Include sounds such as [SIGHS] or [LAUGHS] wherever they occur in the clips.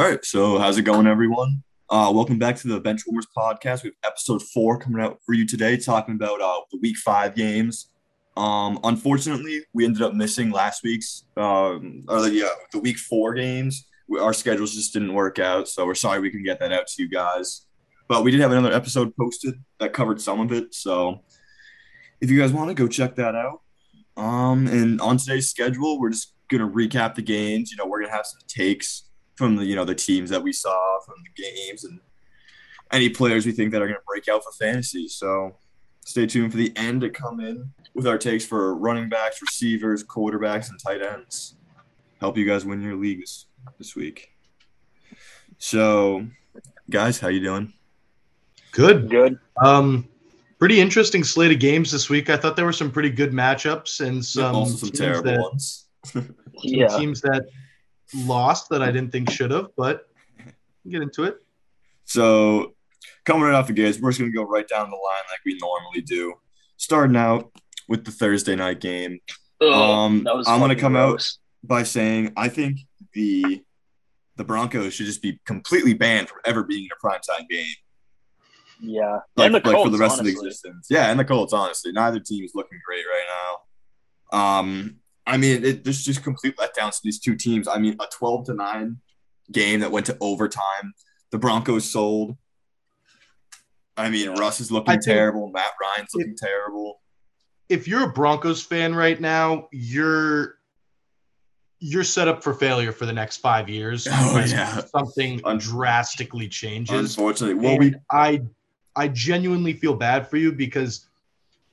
All right, so how's it going, everyone? Uh, welcome back to the Benchwarmers podcast. We have episode four coming out for you today, talking about uh, the week five games. Um, unfortunately, we ended up missing last week's, um, or the, yeah, the week four games. We, our schedules just didn't work out, so we're sorry we can get that out to you guys. But we did have another episode posted that covered some of it, so if you guys want to go check that out. Um, and on today's schedule, we're just gonna recap the games. You know, we're gonna have some takes from the you know the teams that we saw from the games and any players we think that are gonna break out for fantasy. So stay tuned for the end to come in with our takes for running backs, receivers, quarterbacks, and tight ends. Help you guys win your leagues this week. So, guys, how you doing? Good. Good. Um, pretty interesting slate of games this week. I thought there were some pretty good matchups and some also some terrible that, ones. [LAUGHS] some Yeah. teams that lost that I didn't think should have, but get into it. So, coming right off the gates, we're just going to go right down the line like we normally do. Starting out with the Thursday night game Ugh, Um, I'm gonna fucking come out- by saying I think the the Broncos should just be completely banned from ever being in a primetime game, Yeah. like, and the like for the rest honestly. of the existence. Yeah, and the Colts, honestly, neither team is looking great right now. Um, I mean, it, there's just complete letdowns to these two teams. I mean, a 12 to nine game that went to overtime. The Broncos sold. I mean, Russ is looking terrible. Matt Ryan's looking terrible. If you're a Broncos fan right now, you're you're set up for failure for the next five years. [LAUGHS] Oh, yeah. something Un- drastically changes. Unfortunately, well, And we I I genuinely feel bad for you because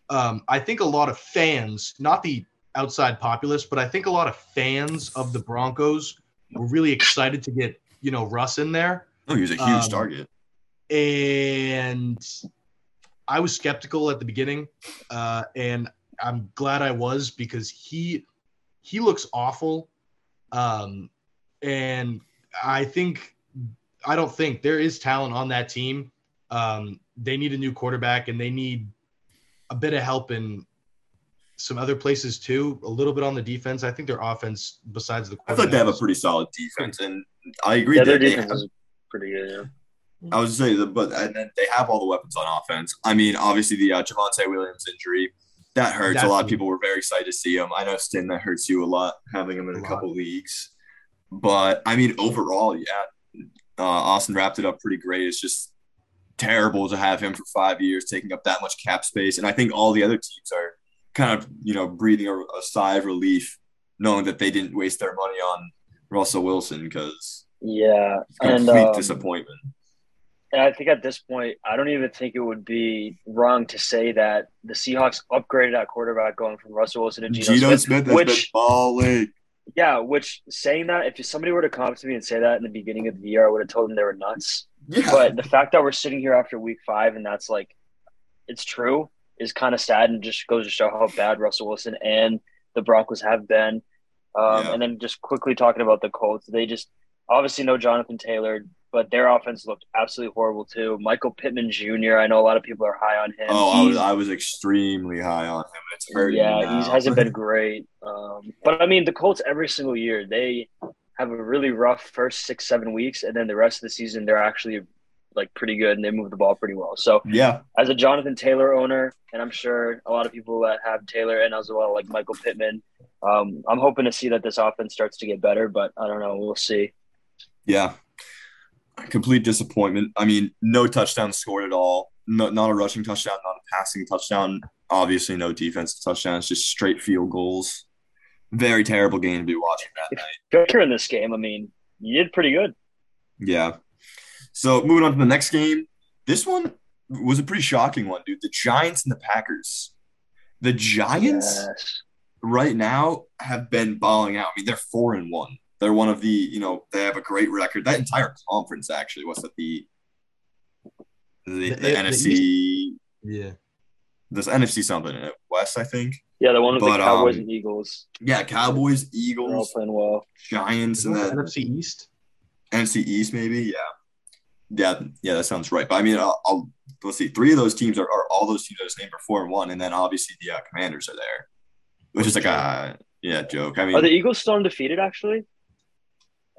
um, I think a lot of fans, not the outside populace, but I think a lot of fans of the Broncos were really excited to get you know Russ in there, oh, he was a huge um, target. and I was skeptical at the beginning, uh, and I'm glad I was because he he looks awful, um, and I think I don't think there is talent on that team. Um, they need a new quarterback, and they need a bit of help in some other places too. A little bit on the defense. I think their offense, besides the I quarterback, feel like they have a pretty solid defense, and I agree Yeah, their that they defense have is pretty good. Yeah. I was saying that, but and then they have all the weapons on offense. I mean, obviously the uh, Javonte Williams injury that hurts. A lot of Definitely. people were very excited to see him. I know Stin that hurts you a lot having him in a, A couple leagues, but I mean overall, yeah, uh, Austin wrapped it up pretty great. It's just terrible to have him for five years taking up that much cap space, and I think all the other teams are kind of you know breathing a, a sigh of relief knowing that they didn't waste their money on Russell Wilson because Yeah. complete And, um, disappointment. and I think at this point, I don't even think it would be wrong to say that the Seahawks upgraded at quarterback going from Russell Wilson to Geno, Geno Smith. Smith which- balling. Yeah, which saying that, if somebody were to come up to me and say that in the beginning of the year, I would have told them they were nuts. Yeah. But the fact that we're sitting here after week five and that's like, it's true is kind of sad and just goes to show how bad Russell Wilson and the Broncos have been. Um, Yeah. And then just quickly talking about the Colts, they just obviously know Jonathan Taylor, but their offense looked absolutely horrible too. Michael Pittman Jr., I know a lot of people are high on him. Oh, I was, I was extremely high on him. It's yeah, he hasn't been great. Um, but I mean, the Colts every single year they have a really rough first six, seven weeks, and then the rest of the season they're actually like pretty good and they move the ball pretty well. So yeah, as a Jonathan Taylor owner, and I'm sure a lot of people that have Taylor and as well like Michael Pittman, um, I'm hoping to see that this offense starts to get better. But I don't know, we'll see. yeah. Complete disappointment. I mean, no touchdown scored at all. No, not a rushing touchdown, not a passing touchdown. Obviously, no defensive touchdowns. Just straight field goals. Very terrible game to be watching that night. In this game, I mean, you did pretty good. Yeah. So moving on to the next game. This one was a pretty shocking one, dude. The Giants and the Packers. The Giants. Yes. right now have been balling out. I mean, they're four and one. They're one of the, you know, they have a great record. That entire conference actually was at the the, The- the, the NFC yeah. this NFC something in it, West, I think. Yeah, the one with But, the Cowboys um, and Eagles. Yeah, Cowboys, They're all Eagles, playing well. Giants, and then NFC East. NFC East, maybe. Yeah, yeah, yeah. That sounds right. But I mean, I'll, I'll let's see. Three of those teams are, are all those teams I just named are four and one, and then obviously the uh, Commanders are there, which is like a yeah joke. I mean, Are the Eagles still undefeated? Actually,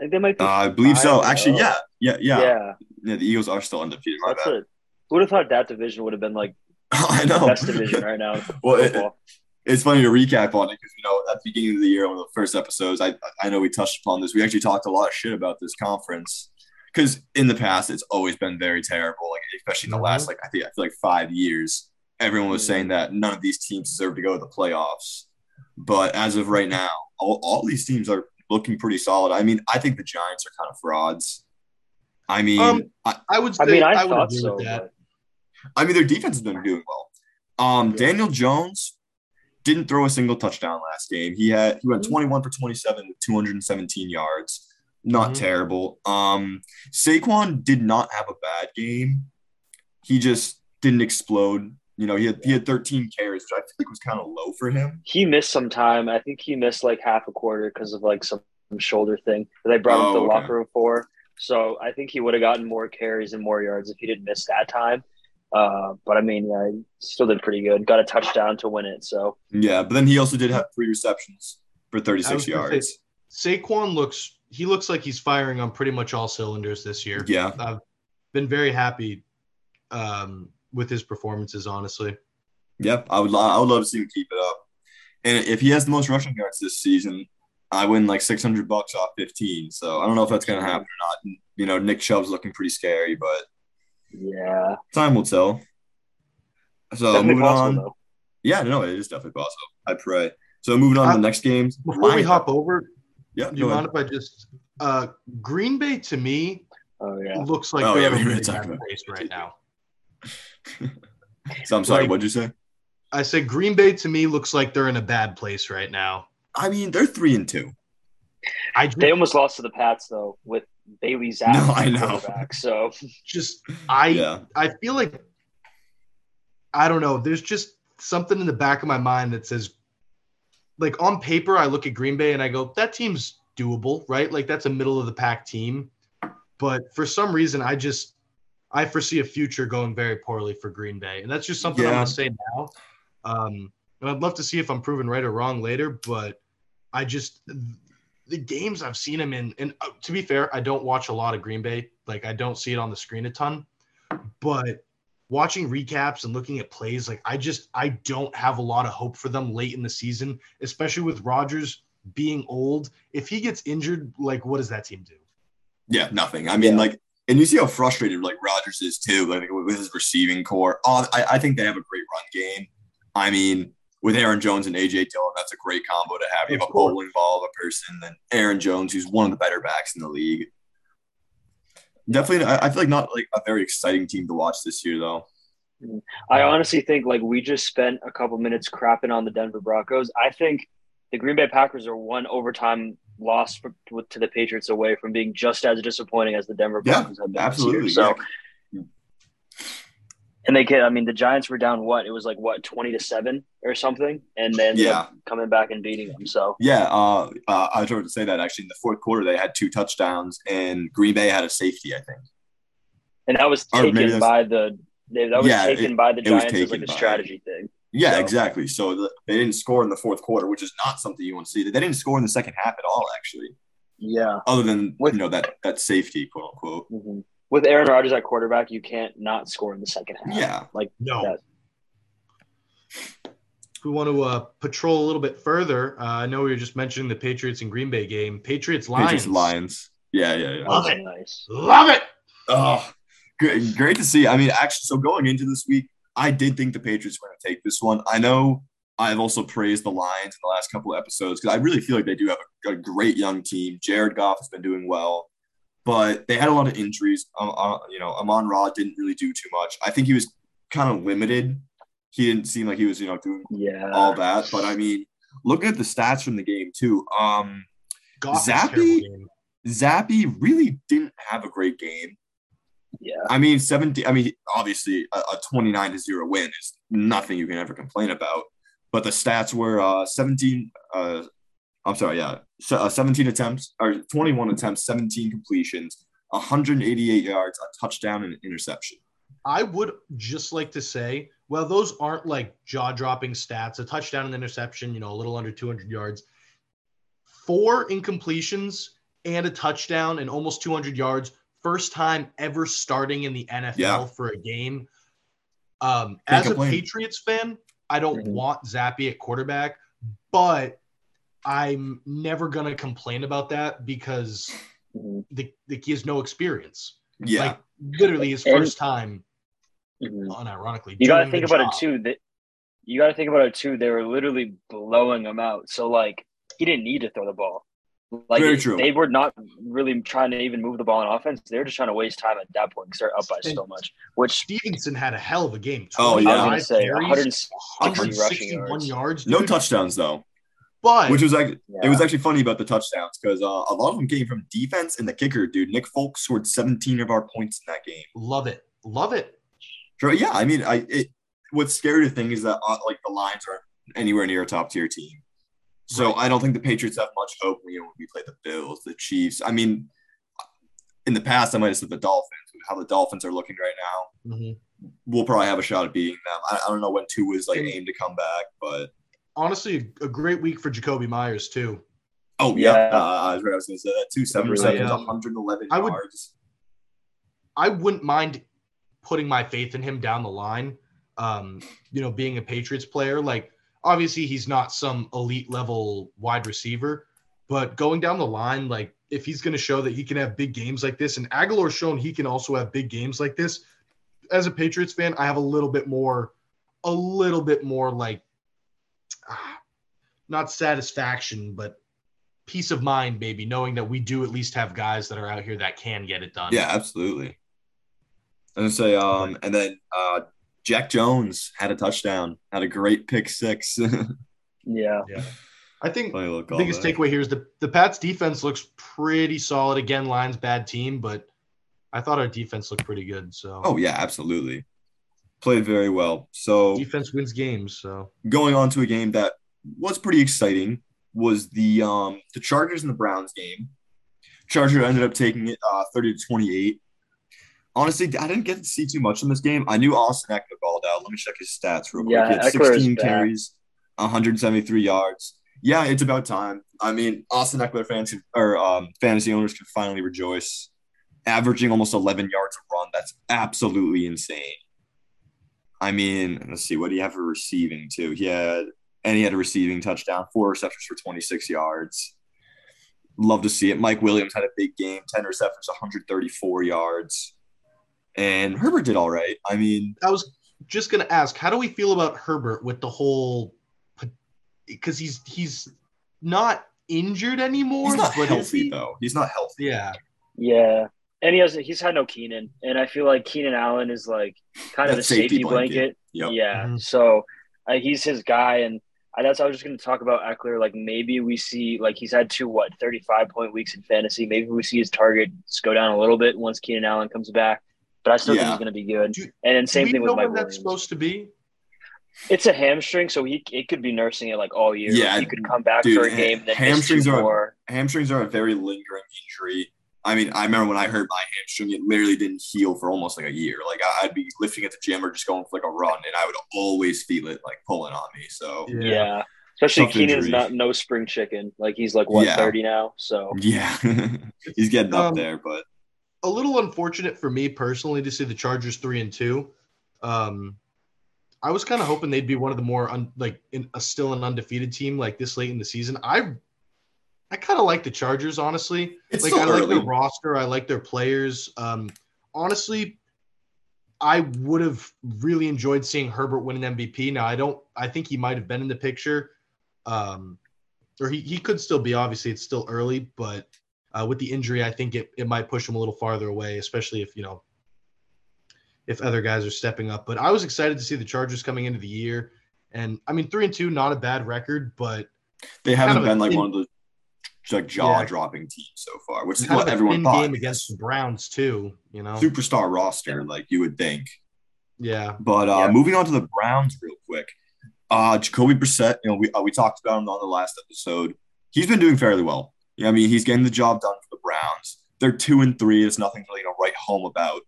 I they might be. Uh, I believe so. Actually, yeah, yeah, yeah, yeah. Yeah, The Eagles are still undefeated. My that's bad. it. Who would have thought that division would have been like [LAUGHS] I the know. best division right now? [LAUGHS] well, it, it's funny to recap on it because you know at the beginning of the year, one of the first episodes, I I know we touched upon this. We actually talked a lot of shit about this conference because in the past it's always been very terrible. Like especially in the last like I think I feel like five years, everyone was saying that none of these teams deserve to go to the playoffs. But as of right now, all, all these teams are looking pretty solid. I mean, I think the Giants are kind of frauds. I mean, Um, I, I would say I mean, I, I, would thought agree so. with that. but- I mean, their defense has been doing well. Um, Yeah. Daniel Jones didn't throw a single touchdown last game. He had he went Mhm. 21 for 27 with 217 yards. Not Mhm. terrible. Um, Saquon did not have a bad game. He just didn't explode. You know, he had he had 13 carries, which I feel like was kind of low for him. he missed some time. I think he missed like half a quarter because of like some shoulder thing that they brought him Oh, to the okay. locker room for. So I think he would have gotten more carries and more yards if he didn't miss that time. Uh, but I mean, yeah, he still did pretty good. Got a touchdown to win it. So Yeah, but then he also did have three receptions for 36 yards. say, Saquon looks he looks like he's firing on pretty much all cylinders this year. Yeah, I've been very happy um, with his performances, honestly. Yep, I would. I would love to see him keep it up. And if he has the most rushing yards this season, I win like six hundred bucks off fifteen. So I don't know if that's gonna happen or not. You know, Nick Chubb's looking pretty scary, but yeah, time will tell. So definitely moving possible on. though. Yeah, no, it is definitely possible. I pray. So moving on to the next games. Before we hop over, yeah, do you go mind ahead. if I just uh, Green Bay to me Oh yeah, looks like Oh, they're yeah, in we a were really talking bad about- place right now. [LAUGHS] So I'm sorry. like- what'd you say? I said Green Bay to me looks like they're in a bad place right now. I mean, they're three and two. I just, they almost lost to the Pats though with Bailey Zappe. No, I know. So just I yeah, I feel like I don't know. There's just something in the back of my mind that says, like on paper, I look at Green Bay and I go, that team's doable, right? Like that's a middle of the pack team. But for some reason, I just I foresee a future going very poorly for Green Bay, and that's just something I'm gonna say now. Um, and I'd love to see if I'm proven right or wrong later, but I just the games I've seen him in, and uh, to be fair, I don't watch a lot of Green Bay. Like I don't see it on the screen a ton, but watching recaps and looking at plays, like I just I don't have a lot of hope for them late in the season, especially with Rodgers being old. If he gets injured, like what does that team do? yeah, nothing. I mean, Yeah. like, and you see how frustrated like Rodgers is too, like with his receiving core. Oh, I, I think they have a great run game. I mean, with Aaron Jones and AJ Dillon, that's a great combo to have. You have a bowling ball of a person, then Aaron Jones, who's one of the better backs in the league. Definitely, I, I feel like not like a very exciting team to watch this year, though. Mm-hmm. I honestly think like we just spent a couple minutes crapping on the Denver Broncos. I think the Green Bay Packers are one overtime loss for, to the Patriots away from being just as disappointing as the Denver Yeah, Broncos have been Absolutely. this year. So, yeah. And they get, I mean, the Giants were down what? It was like what twenty to seven or something, and then Yeah. coming back and beating them. So Yeah, uh, uh, I was going to say that actually in the fourth quarter they had two touchdowns and Green Bay had a safety, I think. and that was taken by the they, that was Yeah, taken it- by the Giants as like a by- strategy thing. Yeah, So- exactly. So the, they didn't score in the fourth quarter, which is not something you want to see. They didn't score in the second half at all, actually, Yeah. other than With- you know that that safety, quote unquote. Mhm. With Aaron Rodgers at quarterback, you can't not score in the second half. Yeah, Like No. that. If we want to uh, patrol a little bit further, uh, I know we were just mentioning the Patriots and Green Bay game. Patriots Lions. Patriots Lions. Yeah, yeah, yeah. Love it. nice. Love it. Oh, great, great to see. I mean, actually, so going into this week, I did think the Patriots were going to take this one. I know I've also praised the Lions in the last couple of episodes because I really feel like they do have a, a great young team. Jared Goff has been doing well, but they had a lot of injuries. Um, uh, you know, Amon Ra didn't really do too much. I think he was kind of limited. He didn't seem like he was, you know, doing Yeah. all that. But I mean, looking at the stats from the game too, um, Goff Zappe? Zappe really didn't have a great game. Yeah. I mean, 70, I mean, obviously a, a 29 to 0 win is nothing you can ever complain about. But the stats were uh, 17, uh, I'm sorry, yeah, se- uh, 17 attempts or 21 attempts, 17 completions, 188 yards, a touchdown, and an interception. I would just like to say, well, those aren't like jaw dropping stats. A touchdown and interception, you know, a little under 200 yards. Four incompletions and a touchdown and almost 200 yards. First time ever starting in the NFL Yeah. for a game. Um, as a Patriots fan, I don't Mhm. want Zappe at quarterback, but I'm never gonna complain about that because Mhm. the, the he has no experience. Yeah. Like literally his And- first time, Mhm. unironically. You got to think about job. it too. That you got to think about it too. They were literally blowing him out. So like he didn't need to throw the ball. Like Very true. they were not really trying to even move the ball on offense. They were just trying to waste time at that point because they're up by so much. Which Stevenson had a hell of a game. Oh, yeah. I was gonna say, carries, 160 rushing 161 yards. yards. no touchdowns though, But which was like it was actually funny about the touchdowns because uh, a lot of them came from defense and the kicker, dude. Nick Folk scored 17 of our points in that game. love it. Love it. Sure, yeah. I mean, I it, what's scary to think is that uh, like the Lions aren't anywhere near a top tier team. So Right. I don't think the Patriots have much hope. You know, when we play the Bills, the Chiefs. I mean, in the past, I might have said the Dolphins. How the Dolphins are looking right now, Mhm. we'll probably have a shot at beating them. I, I don't know when Tua is like aimed to come back, but Honestly, a great week for Jakobi Meyers too. oh yeah, Yeah. uh, I was right. I was going to say that two seven receptions, um, 111 I would- yards. I wouldn't mind putting my faith in him down the line. Um, you know, being a Patriots player, like obviously he's not some elite level wide receiver, but going down the line, like if he's going to show that he can have big games like this, and Agholor's shown he can also have big games like this. As a Patriots fan, I have a little bit more, a little bit more like, [SIGHS] not satisfaction, but peace of mind, maybe knowing that we do at least have guys that are out here that can get it done. Yeah, absolutely. I was gonna say, um, and then uh, Jack Jones had a touchdown, had a great pick six. [LAUGHS] Yeah. I think Funny little the biggest callback. takeaway here is the the Pats defense looks pretty solid. Again, Lions bad team, but I thought our defense looked pretty good. So Oh yeah, absolutely. Played very well. So defense wins games. So going on to a game that was pretty exciting was the um the Chargers and the Browns game. Charger ended up taking it uh 30 to 28. Honestly, I didn't get to see too much in this game. I knew Austin Ekeler balled out. Let me check his stats real quick. Yeah, he had 16 carries, 173 yards. Yeah, it's about time. I mean, Austin Ekeler fans or um, fantasy owners can finally rejoice. Averaging almost 11 yards a run. That's absolutely insane. I mean, let's see. What do you have for receiving, too? He had, and he had a receiving touchdown, four receptions for 26 yards. Love to see it. Mike Williams had a big game, 10 receptions, 134 yards. And Herbert did all right. I mean, I was just gonna ask, how do we feel about Herbert with the whole? Because he's he's not injured anymore. he's not but healthy, he? though. He's not healthy. Yeah, Yeah. And he has he's had no Keenan. And I feel like Keenan Allen is like kind of That the safety, safety blanket. blanket. Yep. Yeah. Mhm. So uh, he's his guy. And I, that's I was just going to talk about Ekeler. Like maybe we see like he's had two what thirty five point weeks in fantasy. Maybe we see his targets go down a little bit once Keenan Allen comes back. But I still think he's going to be good. Do- and then same we thing know with Mike that's supposed to be. It's a hamstring, so he it could be nursing it like all year. Yeah, he could come back dude, for a game, then hamstrings miss two are- more. Hamstrings are a very lingering injury. I mean, I remember when I hurt my hamstring, it literally didn't heal for almost like a year. Like I- I'd be lifting at the gym or just going for like a run, and I would always feel it like pulling on me. So Yeah. Especially Tough Keenan's injury. not no spring chicken. Like he's like what Yeah. thirty now. So yeah, [LAUGHS] he's getting up Um, there, but a little unfortunate for me personally to see the Chargers three and two. Um, I was kind of hoping they'd be one of the more un, like in a still an undefeated team like this late in the season. I I kind of like the Chargers honestly. it's like still I like early. their roster. I like their players. Um, honestly, I would have really enjoyed seeing Herbert win an MVP. Now I don't. I think he might have been in the picture, um, or he he could still be. Obviously, it's still early, but uh, with the injury, I think it it might push him a little farther away, especially if you know if other guys are stepping up. But I was excited to see the Chargers coming into the year, and I mean three and two, not a bad record, but they haven't been like thin- one of the like jaw dropping team so far, which is what of a everyone thin thought. game against the Browns too. You know, Superstar roster, like you would think. yeah. But uh, Yeah. moving on to the Browns real quick. Uh, Jacoby Brissett, you know, we, uh, we talked about him on the last episode. He's been doing fairly well. Yeah, I mean, he's getting the job done for the Browns. They're two and three. It's nothing really to write home about.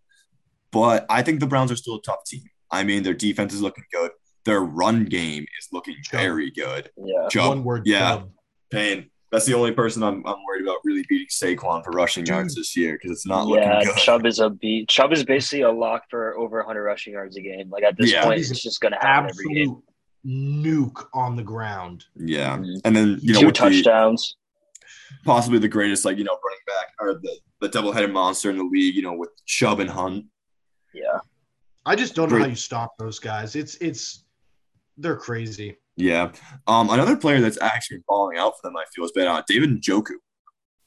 But I think the Browns are still a tough team. I mean, their defense is looking good. Their run game is looking Chubb. very good. yeah. Chubb, One word. yeah, Chubb. Payne. That's the only person I'm, I'm worried about really beating Saquon for rushing yards this year because it's not yeah, looking good. Chubb is a beat. Chubb is basically a lock for over 100 rushing yards a game. Like at this Yeah. point, it's just going to happen every game. Nuke on the ground. Yeah, Mhm. and then you know Two with the, touchdowns. possibly the greatest like you know running back or the the double headed monster in the league. You know with Chubb and Hunt. Yeah. I just don't know how you stop those guys. It's it's they're crazy. Yeah. Um, another player that's actually been falling out for them, I feel, has been uh, David Njoku.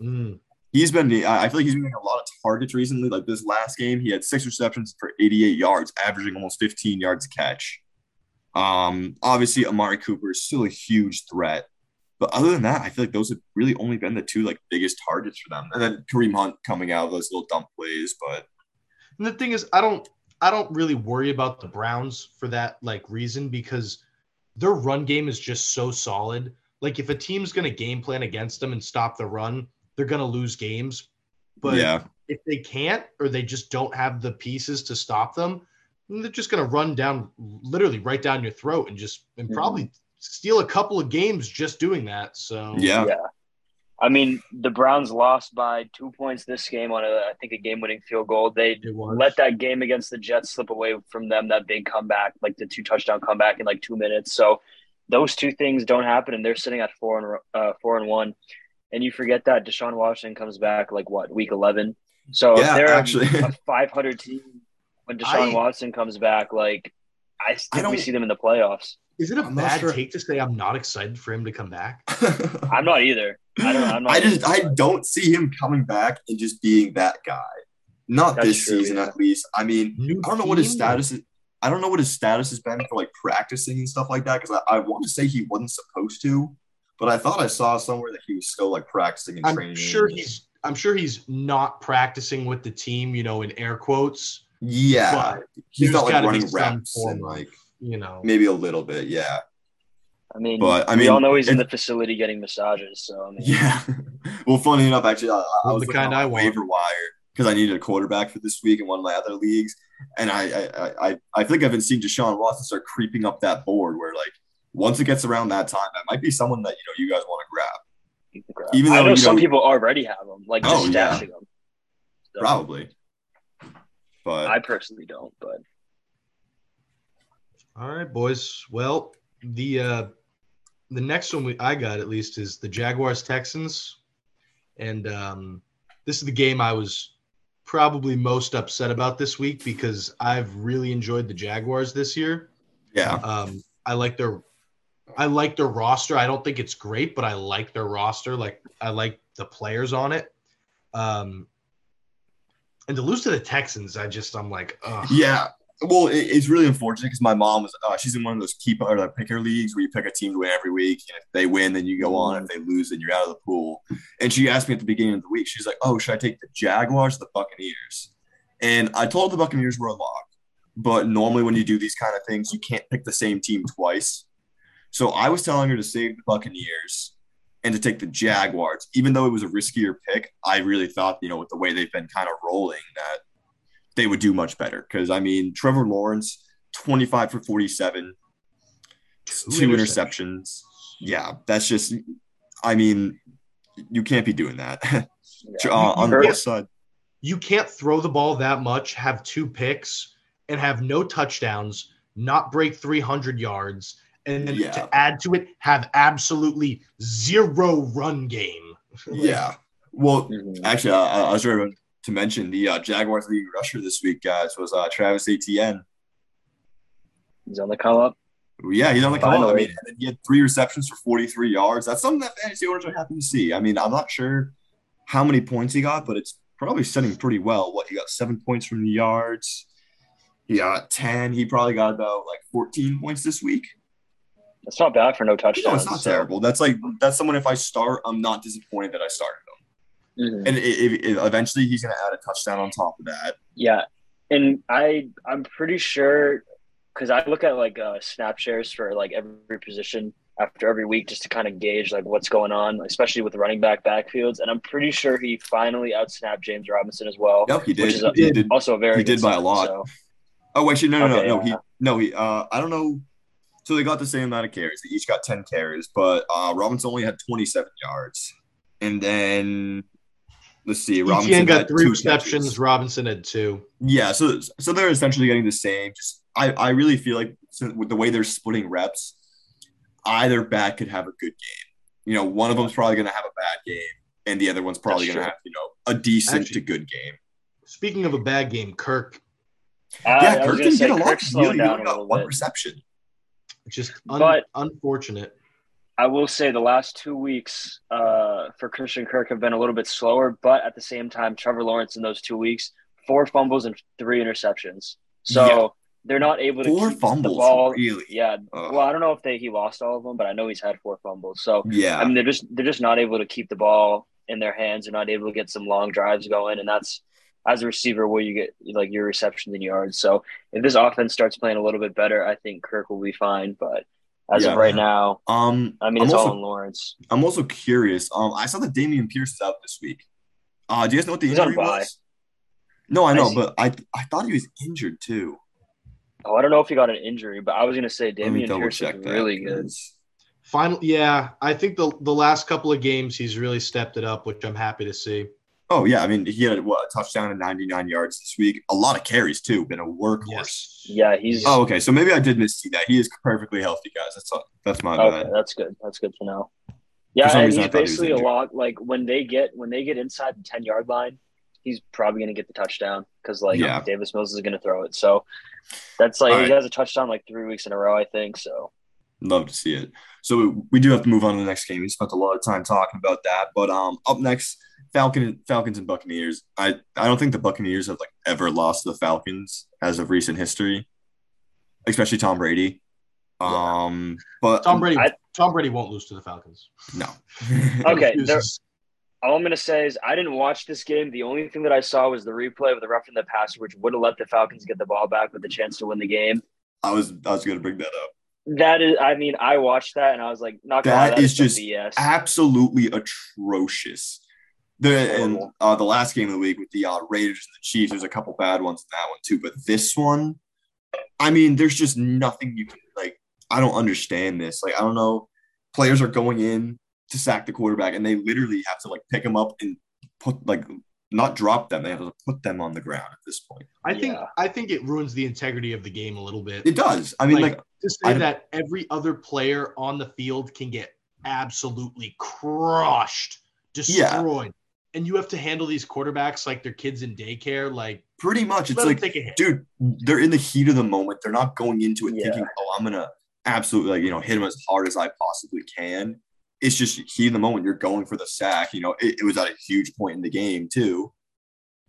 Mm. He's been, I I feel like he's been getting a lot of targets recently. Like this last game, he had six receptions for 88 yards, averaging almost 15 yards a catch. Um, obviously, Amari Cooper is still a huge threat. But other than that, I feel like those have really only been the two like biggest targets for them. And then Kareem Hunt coming out of those little dump plays. But And the thing is, I don't I don't really worry about the Browns for that like reason because their run game is just so solid. Like if a team's gonna game plan against them and stop the run, they're gonna lose games. But yeah, if they can't or they just don't have the pieces to stop them, they're just gonna run down literally right down your throat and just and Mhm. probably steal a couple of games just doing that. So yeah, Yeah. I mean, the Browns lost by two points this game on a, I think, a game-winning field goal. They let that game against the Jets slip away from them. That big comeback, like the two touchdown comeback in like two minutes. So those two things don't happen, and they're sitting at four and uh, four and one. And you forget that Deshaun Washington comes back like what week eleven. So Yeah, if they're actually. [LAUGHS] a 500 team when Deshaun I- Watson comes back, like I think don't- we see them in the playoffs. Is it a I'm bad sure. take to say I'm not excited for him to come back? [LAUGHS] I'm not either. I don't. I'm not I just. I don't see him coming back and just being that guy. Not That's this true, season, yeah. at least. I mean, New I don't know what his team? status is. I don't know what his status has been for like practicing and stuff like that because I, I want to say he wasn't supposed to, but I thought I saw somewhere that he was still like practicing and I'm training. sure he's I'm sure he's not practicing with the team, you know, in air quotes. yeah, but he's not like running reps and like You know, maybe a little bit. Yeah, I mean, But, I mean, we mean, all know he's in the facility getting massages. So I mean, yeah. [LAUGHS] well, funny enough, actually, I, I was the kind on I my want. waiver wire because I needed a quarterback for this week in one of my other leagues, and I I I, I, I think I've been seeing Deshaun Watson start creeping up that board where like once it gets around that time, that might be someone that you know you guys want to grab. Even I though, know you some know- people already have them, like oh, just Oh, yeah. them. So, Probably, but I personally don't, but all right, boys. Well, the uh the next one we I got at least is the Jaguars Texans, and um this is the game I was probably most upset about this week because I've really enjoyed the Jaguars this year. yeah, Um, I like their I like their roster. I don't think it's great, but I like their roster. Like I like the players on it. Um, and to lose to the Texans, I just I'm like, ugh. yeah. Well, it, it's really unfortunate because my mom was uh, she's in one of those keep or like picker leagues where you pick a team to win every week, and if they win, then you go on. If they lose, then you're out of the pool. And she asked me at the beginning of the week, she's like, "Oh, should I take the Jaguars, or the Buccaneers?" And I told her the Buccaneers were a lock, but normally when you do these kind of things, you can't pick the same team twice. So I was telling her to save the Buccaneers and to take the Jaguars, even though it was a riskier pick. I really thought, you know, with the way they've been kind of rolling, that they would do much better. Because I mean, Trevor Lawrence, 25 for 47, two, interceptions. Yeah, that's just, I mean, you can't be doing that. [LAUGHS] yeah. uh, on the plus side. You can't throw the ball that much, have two picks, and have no touchdowns, not break 300 yards, and then Yeah. to add to it, have absolutely zero run game. [LAUGHS] Yeah. Well, Mhm. actually, I, I was sure to mention the uh, Jaguars league rusher this week, guys, was uh, Travis Etienne. he's on the call up. Yeah, he's on the call. Up. I mean, he had three receptions for 43 yards. That's something that fantasy owners are happy to see. I mean, I'm not sure how many points he got, but it's probably setting pretty well. What he got seven points from the yards. He got 10. He probably got about like 14 points this week. That's not bad for no No, it's not so- terrible. That's like that's someone if I start, I'm not disappointed that I started him. Mhm. And if, if eventually he's going to add a touchdown on top of that. Yeah, and I I'm pretty sure because I look at like uh, snap shares for like every position after every week just to kind of gauge like what's going on, especially with the running back backfields. And I'm pretty sure he finally outsnapped James Robinson as well, Yep, he did. which is a, he did. also a very he did by a lot. so- Oh, actually, no, no, Okay, no, no. He no, he. Uh, I don't know. So they got the same amount of carries. They each got 10 carries, but uh, Robinson only had 27 yards. And then let's see, Robinson Etienne got had three two receptions. catches. Robinson had two. Yeah, so so they're essentially getting the same. Just I, I really feel like since, with the way they're splitting reps, either back could have a good game. You know, one of them's probably going to have a bad game, and the other one's probably going to have you know a decent Actually- to good game. Speaking of a bad game, Kirk uh, I, yeah, Kirk didn't get a lot. Kirk's He slowing only got one bit. reception. just un- But- unfortunate. I will say the last two weeks uh, for Christian Kirk have been a little bit slower, but at the same time, Trevor Lawrence in those two weeks, four fumbles and three interceptions. So Yeah. they're not able to Four keep fumbles, the ball. really. Yeah. Ugh. Well, I don't know if they he lost all of them, but I know he's had four fumbles. So Yeah, I mean, they're just they're just not able to keep the ball in their hands. They're not able to get some long drives going, and that's as a receiver where you get like your receptions and yards. So if this offense starts playing a little bit better, I think Kirk will be fine. But as Yeah. of right now, um, I mean, I'm it's also all in Lawrence. I'm also curious. Um, I saw that Dameon Pierce is out this week. Uh, do you guys know what the He's injury was? No, I I know, see. but I I thought he was injured too. Oh, I don't know if he got an injury, but I was gonna say Dameon Pierce is that. really good. 'cause- Final, yeah, I think the the last couple of games he's really stepped it up, which I'm happy to see. Oh yeah, I mean he had what a touchdown and 99 yards this week. A lot of carries too. Been a workhorse. Yes. Yeah, he's Oh, okay. So maybe I did miss see that. He is perfectly healthy, guys. That's that's my okay. bad. That's good. That's good to know. Yeah, and he's thought he basically a lot like when they get when they get inside the ten yard line, he's probably gonna get the touchdown because like Yeah. Davis Mills is gonna throw it. So that's like All he has a touchdown like three weeks in a row, I think. So Love to see it. So we do have to move on to the next game. We spent a lot of time talking about that, but um, up next, Falcon Falcons and Buccaneers. I I don't think the Buccaneers have like ever lost to the Falcons as of recent history, especially Tom Brady. Um, but Tom Brady. I- Tom Brady won't lose to the Falcons. no. [LAUGHS] Okay, there- all I'm gonna say is I didn't watch this game. The only thing that I saw was the replay of the rough in the passer, which would have let the Falcons get the ball back with a chance to win the game. I was I was gonna bring that up. That is, I mean, I watched that and I was like, not gonna lie, That that is is just BS. absolutely atrocious. The and uh, the last game of the week with the uh, Raiders and the Chiefs, there's a couple bad ones in that one too. But this one, I mean, there's just nothing you can like. I don't understand this. Like, I don't know. Players are going in to sack the quarterback, and they literally have to like pick them up and put like not drop them. They have to put them on the ground at this point. I think I think it ruins the integrity of the game a little bit. It does. I mean, Like, like, to I- say that every other player on the field can get absolutely crushed, destroyed, and you have to handle these quarterbacks like they're kids in daycare. Like, pretty much, it's like take a hit. dude, they're in the heat of the moment. They're not going into it Yeah. thinking, "Oh, I'm gonna absolutely like you know hit him as hard as I possibly can." It's just heat of the moment. You're going for the sack. You know, it, it was at a huge point in the game too,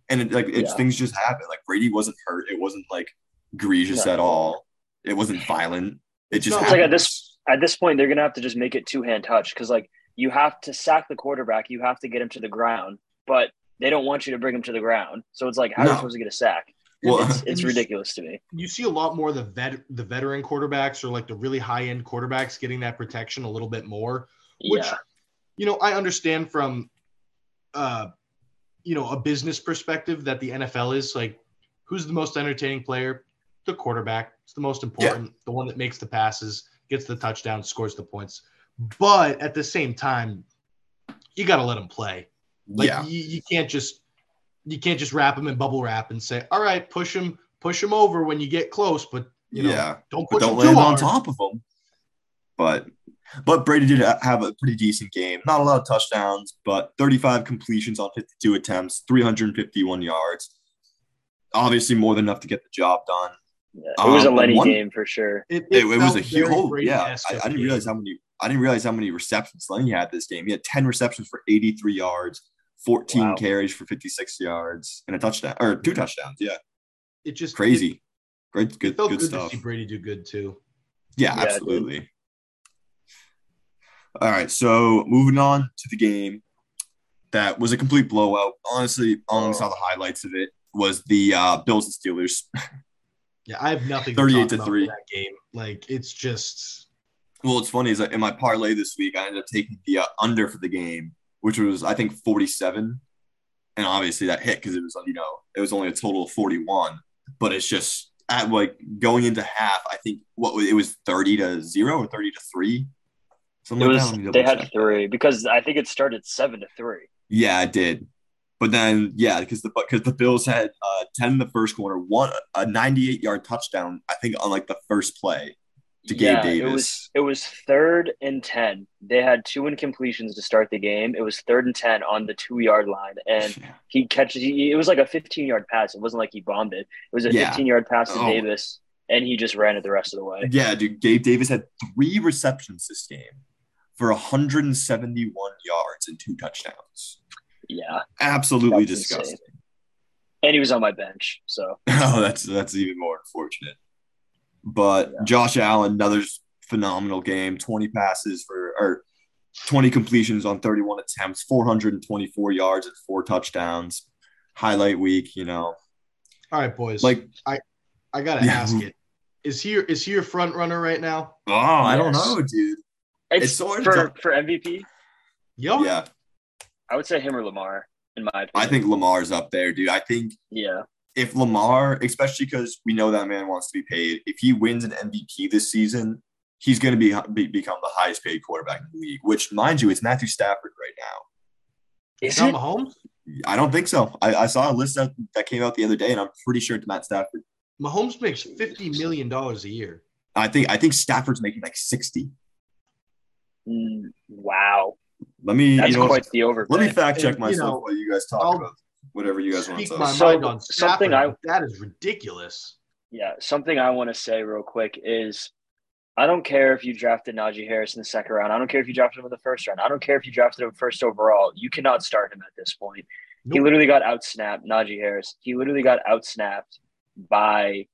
and it, like it's Yeah. things just happen. Like Brady wasn't hurt. It wasn't like egregious No. at all. It wasn't violent. It just not like at this at this point they're gonna have to just make it two hand touch because like you have to sack the quarterback, you have to get him to the ground, but they don't want you to bring him to the ground. So it's like how are you supposed to get a sack? Well, it's [LAUGHS] it's you- ridiculous to me. you see a lot more of the vet the veteran quarterbacks or like the really high end quarterbacks getting that protection a little bit more. Which yeah, you know, I understand from uh you know a business perspective that the NFL is like who's the most entertaining player? The quarterback. It's the most important, the one that makes the passes, gets the touchdown, scores the points. But at the same time, you got to let them play. Like yeah, you, you can't just you can't just wrap them in bubble wrap and say, "All right, push them, push them over when you get close," but you know, yeah. don't but push don't them too land on top of them. But but Brady did have a pretty decent game. Not a lot of touchdowns, but 35 completions on 52 attempts, 351 yards. Obviously, more than enough to get the job done. yeah. it was a Um, Lenny one- game for sure. It, It, it was a huge. very Oh, yeah, Brady-esque I, of I a didn't realize how many. I didn't realize how many receptions Lenny had this game. He had 10 receptions for 83 yards, 14 Wow. carries for 56 yards, and a touchdown or two touchdowns. Yeah, It just crazy. Great, good, it felt good good, stuff. to see Brady do good too. Yeah, Yeah, absolutely. All right, so moving on to the game that was a complete blowout. Honestly, I only Oh. saw the highlights of it. Was the uh, Bills and Steelers? [LAUGHS] Yeah, I have nothing. 38 to, to talk three. about for that game. Like it's just Well, it's funny is that in my parlay this week, I ended up taking the uh, under for the game, which was I think 47, and obviously that hit because it was you know it was only a total of 41. But it's just at like going into half, I think what it was thirty to zero or thirty to three. Something it like was. They had three because I think it started seven to three. Yeah, it did. But then, yeah, because the because the Bills had uh, ten in the first quarter, one a ninety-eight yard touchdown, I think, on like the first play to yeah, Gabe Davis. It was it was third and ten. They had two incompletions to start the game. It was third and ten on the two yard line, and he catches. He, it was like a fifteen yard pass. It wasn't like he bombed it. It was a yeah. fifteen yard pass to oh. Davis, and he just ran it the rest of the way. Yeah, dude. Gabe Davis had three receptions this game for 171 yards and two touchdowns. Yeah. Absolutely disgusting. Insane. And he was on my bench, so. [LAUGHS] oh, that's that's even more unfortunate. But yeah. Josh Allen, another phenomenal game. 20 passes for or 20 completions on 31 attempts, 424 yards and four touchdowns. Highlight week, you know. All right, boys. Like I I gotta yeah. ask it. Is he is he your front runner right now? Oh, yes. I don't know, dude. It's, it's for for MVP. Yo. Yeah. I would say him or Lamar, in my opinion. I think Lamar's up there, dude. I think yeah. If Lamar, especially because we know that man wants to be paid, if he wins an MVP this season, he's going to be, be, become the highest paid quarterback in the league. Which, mind you, it's Matthew Stafford right now. Is it Mahomes? I don't think so. I, I saw a list that, that came out the other day, and I'm pretty sure it's Matt Stafford. Mahomes makes fifty million dollars a year. I think I think Stafford's making like sixty. Mm, wow. Let me. That's you know, quite the over. Let me fact check myself you know, while you guys talk I'll about whatever you guys want to talk. So, on something I that is ridiculous. Yeah, something I want to say real quick is I don't care if you drafted Najee Harris in the second round. I don't care if you drafted him in the first round. I don't care if you drafted him first overall. You cannot start him at this point. Nope. He literally got outsnapped, Najee Harris. He literally got outsnapped by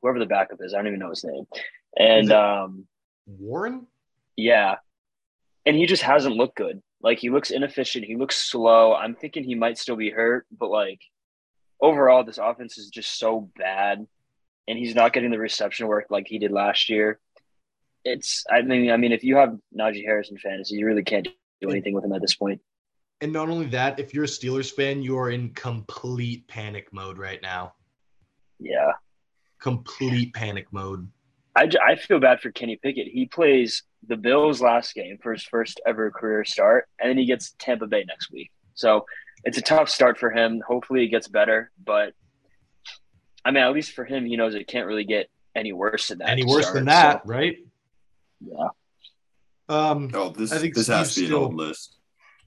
whoever the backup is. I don't even know his name. And um Warren? Yeah and he just hasn't looked good. Like he looks inefficient. He looks slow. I'm thinking he might still be hurt, but like overall, this offense is just so bad, and he's not getting the reception work like he did last year. It's I mean I mean if you have Najee Harris in fantasy, you really can't do anything with him at this point. And not only that, if you're a Steelers fan, you are in complete panic mode right now. Yeah. Complete panic mode. I, I feel bad for Kenny Pickett. He plays the Bills last game for his first ever career start, and then he gets Tampa Bay next week. So it's a tough start for him. Hopefully, it gets better. But I mean, at least for him, he knows it can't really get any worse than that. Any worse start, than that, so. right? Yeah. Um, oh, this I think this Steve has to be an old list.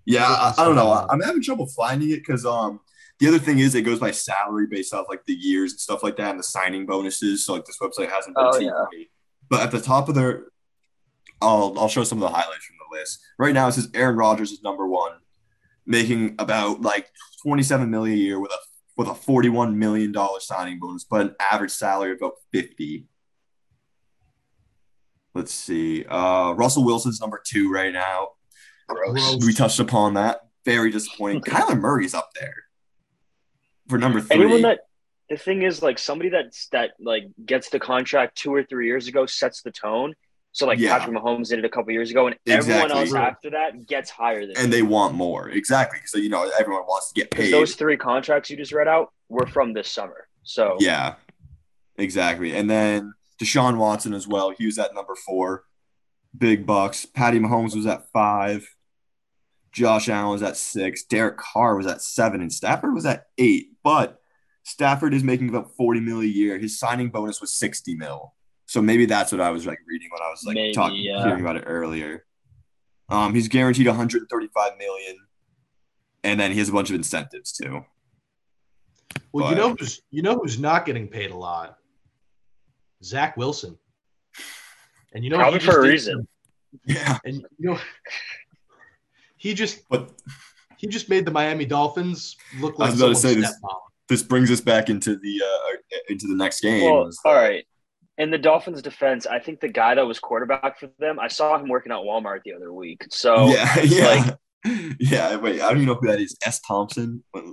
Yeah, I, I, don't know. I'm having trouble finding it because um the other thing is it goes by salary based off like the years and stuff like that and the signing bonuses. So like this website hasn't been oh, yeah. Great. But at the top of their I'll I'll show some of the highlights from the list. Right now it says Aaron Rodgers is number one, making about like 27 million a year with a with a 41 million dollar signing bonus, but an average salary of about 50. Let's see. Uh, Russell Wilson's number two right now. Gross. We touched upon that. Very disappointing. [LAUGHS] Kyler Murray's up there for number three. Anyone that the thing is like somebody that's that like gets the contract two or three years ago sets the tone so like yeah. Patrick Mahomes did it a couple years ago, and exactly. everyone else after that gets higher than. And they want more, exactly. So you know everyone wants to get paid. Those three contracts you just read out were from this summer. So yeah, exactly. And then Deshaun Watson as well. He was at number four, big bucks. Patty Mahomes was at five. Josh Allen was at six. Derek Carr was at seven, and Stafford was at eight. But Stafford is making about forty mil a year. His signing bonus was sixty mil. So maybe that's what I was like reading when I was like maybe, talking yeah. hearing about it earlier. Um, he's guaranteed 135 million, and then he has a bunch of incentives too. Well, but, you know who's you know who's not getting paid a lot? Zach Wilson. And you know probably for a reason. [LAUGHS] Yeah. And you know he just but he just made the Miami Dolphins look like I was about to say this, this brings us back into the uh, into the next game. Well, all right in the Dolphins' defense, I think the guy that was quarterback for them, I saw him working at Walmart the other week. So yeah, [LAUGHS] yeah, like, yeah. Wait, I don't even know who that is. S. Thompson. Let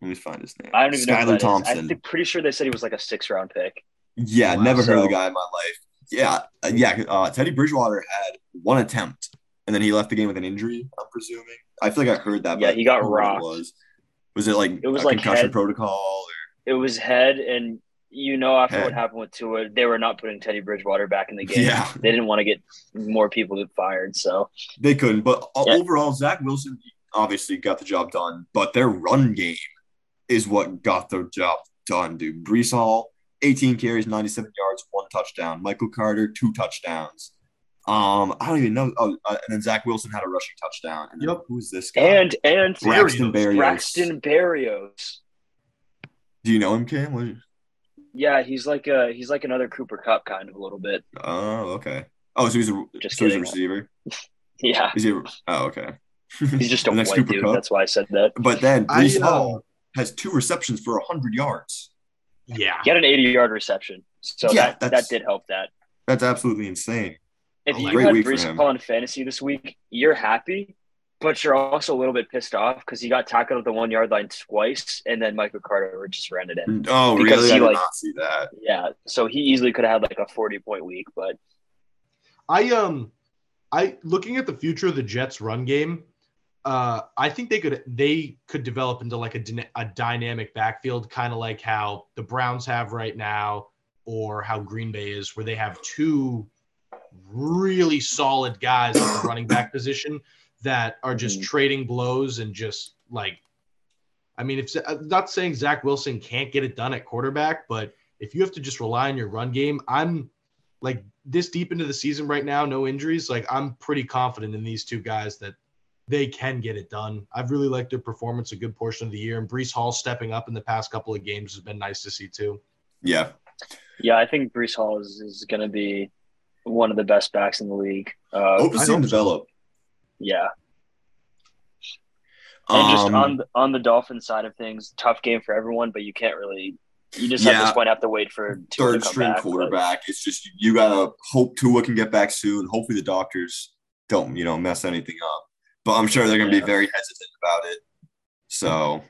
me find his name. I don't even Skylar know. Skylar Thompson. I'm pretty sure they said he was like a six round pick. Yeah, wow. never so, heard of the guy in my life. Yeah, uh, yeah. Uh, Teddy Bridgewater had one attempt, and then he left the game with an injury. I'm presuming. I feel like I heard that. Yeah, he got rocked. Was was it like it was like concussion head, protocol? Or? It was head, and you know, after Hey. what happened with Tua, they were not putting Teddy Bridgewater back in the game. Yeah. They didn't want to get more people fired. So They couldn't, but Yeah. overall, Zach Wilson obviously got the job done. But their run game is what got the job done, dude. Breece Hall, 18 carries, 97 yards, one touchdown. Michael Carter, two touchdowns. Um, I don't even know. Oh, uh, and then Zach Wilson had a rushing touchdown. And Yep. who's this guy? and and Braxton Berrios. Braxton Berrios. Do you know him, Cam? What- Yeah, he's like a he's like another Cooper Kupp kind of a little bit. Oh, okay. Oh, so he's a Just so he's a receiver. [LAUGHS] Yeah, Is he? A, oh, okay. [LAUGHS] he's just a [LAUGHS] The white Cooper dude. Kupp. That's why I said that. But then I, Breece uh, Hall has two receptions for 100 yards. Yeah. He had an 80 yard reception, so Yeah, that that did help. That That's absolutely insane. if Oh, you great had week Breece. Hall in fantasy this week, you're happy, but you're also a little bit pissed off because he got tackled at the one yard line twice, and then Michael Carter just ran it in. Oh, Because really? he, I did like- not see that. Yeah, so he easily could have had like a 40 point week, but I um I looking at the future of the Jets run game, uh I think they could they could develop into like a, a dynamic backfield kind of like how the Browns have right now or how Green Bay is where they have two really solid guys at the running back position that are just Mhm. trading blows and just like I mean if I'm not saying Zach Wilson can't get it done at quarterback, but if you have to just rely on your run game, I'm like this deep into the season right now, no injuries. Like I'm pretty confident in these two guys that they can get it done. I've really liked their performance a good portion of the year, and Breece Hall stepping up in the past couple of games has been nice to see too. Yeah. yeah, I think Breece Hall is, is going to be one of the best backs in the league. Uh, Hope to I see him hope so. develop. Yeah, and just Um, on the, on the Dolphin side of things, tough game for everyone, but you can't really. You just at this point have to wait for Tua to third come string back, but- quarterback. It's just you gotta hope Tua can get back soon. Hopefully the doctors don't, you know, mess anything up. But I'm sure they're gonna Yeah. be very hesitant about it. So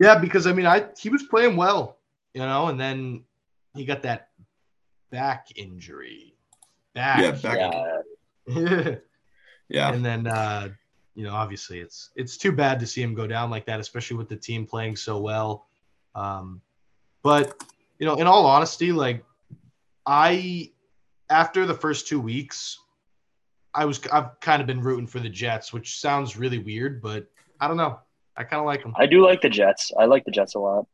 Yeah, because I mean, I he was playing well, you know, and then he got that back injury. Back. yeah, back Yeah, [LAUGHS] [LAUGHS] Yeah. yeah. And then uh, you know, obviously it's it's too bad to see him go down like that, especially with the team playing so well. Um, but you know, in all honesty, like I after the first two weeks, I was I've kind of been rooting for the Jets, which sounds really weird, but I don't know. I kind of like them. I do like the Jets. I like the Jets a lot.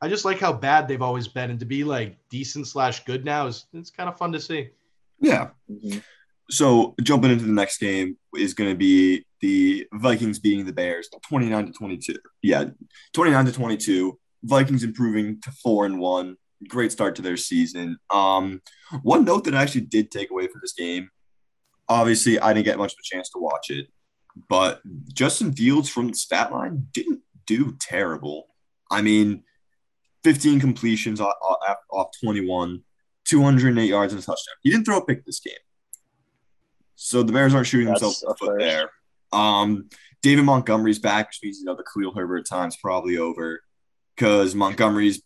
I just like how bad they've always been, and to be like decent slash good now is it's kind of fun to see. Yeah. Mhm. So jumping into the next game is going to be the Vikings beating the Bears, twenty nine to twenty two. Yeah, twenty nine to twenty two. Vikings improving to four and one. Great start to their season. Um, one note that I actually did take away from this game. Obviously, I didn't get much of a chance to watch it, but Justin Fields from the stat line didn't do terrible. I mean, fifteen completions off, off, off twenty one. 208 yards and a touchdown. He didn't throw a pick this game. So the Bears aren't shooting That's themselves in the foot there. Um, David Montgomery's back, which means you know the Khalil Herbert time's probably over because Montgomery's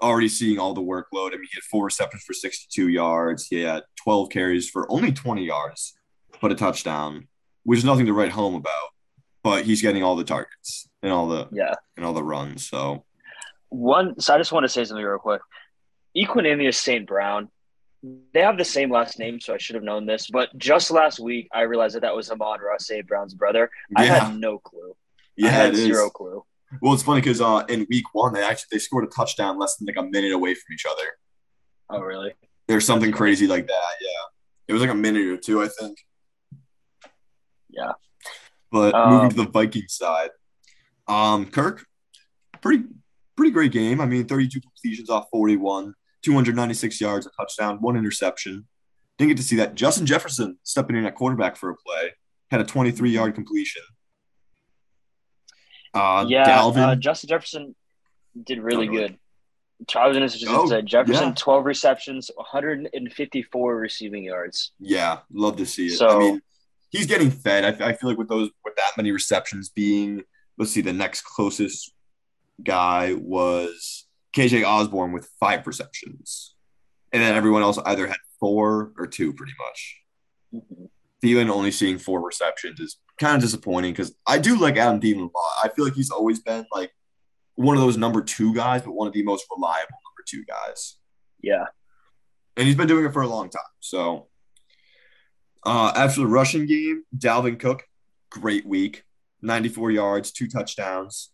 already seeing all the workload. I mean, he had four receptions for 62 yards. He had 12 carries for only 20 yards, but a touchdown, which is nothing to write home about. But he's getting all the targets and all the Yeah. and all the runs. So One, so I just want to say something real quick. Equanimeous St. Brown, they have the same last name, so I should have known this. But just last week, I realized that that was Amon-Ra St. Brown's brother. I yeah, had no clue. I yeah, had it is. zero clue. Well, it's funny because uh, in week one they actually they scored a touchdown less than like a minute away from each other. Oh, really? There's something crazy like that. Yeah, it was like a minute or two, I think. Yeah. But Um, moving to the Viking side, um, Kirk, pretty pretty great game. I mean, 32 completions off 41, 296 yards, a touchdown, one interception. Didn't get to see that. Justin Jefferson stepping in at quarterback for a play had a 23 yard completion. Uh, yeah, Dalvin. uh, Justin Jefferson did really good. I was going to Oh, say Jefferson, yeah. 12 receptions, 154 receiving yards. Yeah, love to see it. I So- mean, he's getting fed. I, I feel like with those with that many receptions being, let's see, the next closest guy was KJ Osborne with five receptions, and then everyone else either had four or two, pretty much. Mhm. Thielen only seeing four receptions is kind of disappointing because I do like Adam Thielen a lot. I feel like he's always been like one of those number two guys, but one of the most reliable number two guys. Yeah. And he's been doing it for a long time. So uh, after the rushing game, Dalvin Cook, great week. 94 yards, two touchdowns.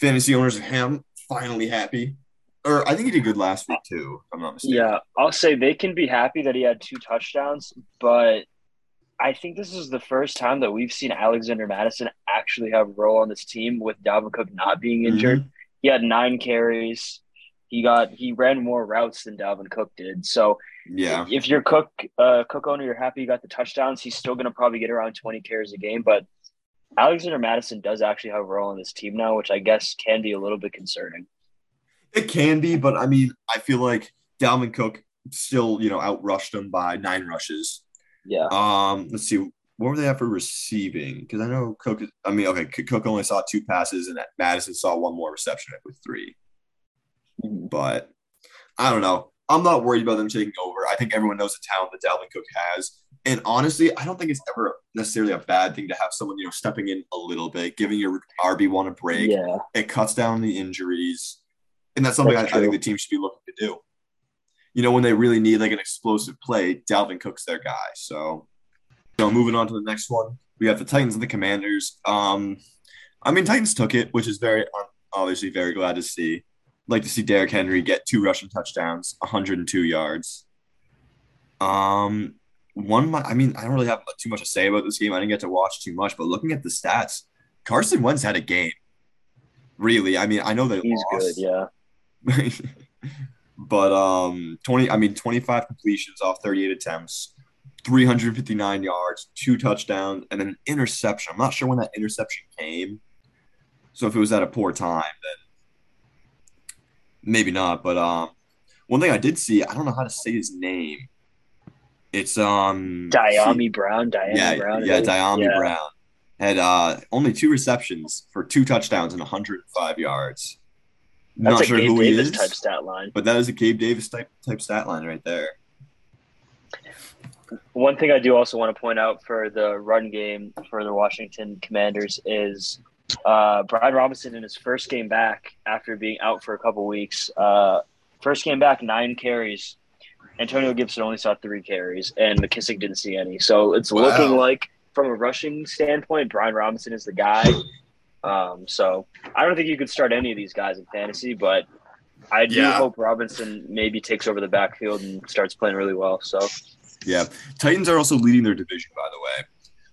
Fantasy owners of him finally happy. Or I think he did good last week too, if I'm not mistaken. Yeah, I'll say they can be happy that he had two touchdowns, but I think this is the first time that we've seen Alexander Mattison actually have a role on this team with Dalvin Cook not being injured. Mm-hmm. He had nine carries. He got he ran more routes than Dalvin Cook did. So yeah, if you're Cook uh, Cook owner, you're happy you got the touchdowns. He's still going to probably get around 20 carries a game, but Alexander Mattison does actually have a role in this team now, which I guess can be a little bit concerning. It can be, but I mean, I feel like Dalvin Cook still, you know, outrushed him by nine rushes. Yeah. Um, let's see. What were they at for receiving? Because I know Cook. I mean, okay, Cook only saw two passes, and Mattison saw one more reception with 3 mm-hmm. But I don't know. I'm not worried about them taking over. I think everyone knows the talent that Dalvin Cook has. And honestly, I don't think it's ever necessarily a bad thing to have someone, you know, stepping in a little bit, giving your RB1 a break. Yeah. It cuts down the injuries. And that's something that's I, I, think the team should be looking to do. You know, when they really need like an explosive play, Dalvin Cook's their guy. So, you know, moving on to the next one, we have the Titans and the Commanders. Um, I mean, Titans took it, which is very obviously very glad to see. Like to see Derrick Henry get two rushing touchdowns, 102 yards. Um, one, I mean, I don't really have too much to say about this game. I didn't get to watch too much, but looking at the stats, Carson Wentz had a game. Really, I mean, I know that he's lost. good, yeah. [LAUGHS] but um, twenty, I mean, twenty-five completions off thirty-eight attempts, three hundred fifty-nine yards, two touchdowns, and an interception. I'm not sure when that interception came. So if it was at a poor time, then maybe not. But um, one thing I did see, I don't know how to say his name it's um Dyami Brown. Dyami yeah, Brown. Yeah, Dyami yeah. Brown had uh only two receptions for two touchdowns and 105 yards. That's Not a sure Gabe who Davis he is, type stat line. But that is a Gabe Davis type type stat line right there. One thing I do also want to point out for the run game for the Washington Commanders is uh, Brian Robinson in his first game back after being out for a couple weeks. Uh, first game back, nine carries, Antonio Gibson only saw three carries, and McKissic didn't see any. So it's wow. looking like, from a rushing standpoint, Brian Robinson is the guy. Um, so I don't think you could start any of these guys in fantasy, but I do yeah. hope Robinson maybe takes over the backfield and starts playing really well. So yeah, Titans are also leading their division, by the way,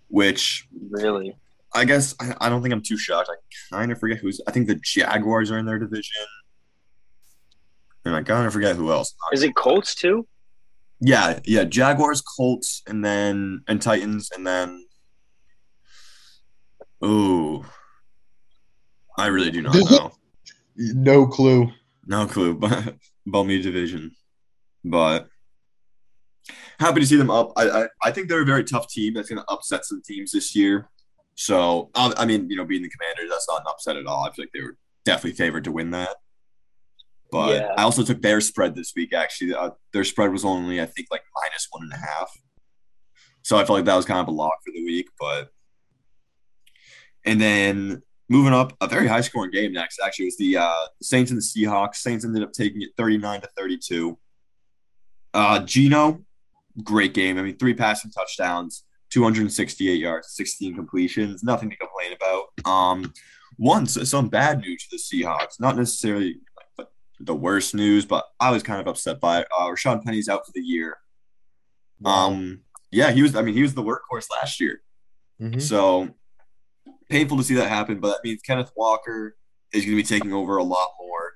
which really. I guess I, I don't think I'm too shocked. I kind of forget who's. I think the Jaguars are in their division. And oh, I kind of forget who else. Is it Colts too? Yeah, yeah. Jaguars, Colts, and then and Titans, and then oh, I really do not know. [LAUGHS] no clue. No clue. [LAUGHS] But Bummy division, but happy to see them up. I, I I think they're a very tough team that's going to upset some teams this year. So I mean, you know, being the Commanders, that's not an upset at all. I feel like they were definitely favored to win that. But yeah. I also took their spread this week. Actually, uh, their spread was only I think like minus one and a half. So I felt like that was kind of a lock for the week. But and then moving up, a very high scoring game next. Actually, was the uh, Saints and the Seahawks. Saints ended up taking it thirty nine to thirty two. Uh, Geno, great game. I mean, three passing touchdowns, 268 yards, 16 completions. Nothing to complain about. Um, one, some bad news for the Seahawks. Not necessarily the worst news, but I was kind of upset by it. Uh, Rashaad Penny's out for the year. Um, yeah, he was. I mean, he was the workhorse last year. Mm-hmm. So painful to see that happen, but that means Kenneth Walker is going to be taking over a lot more.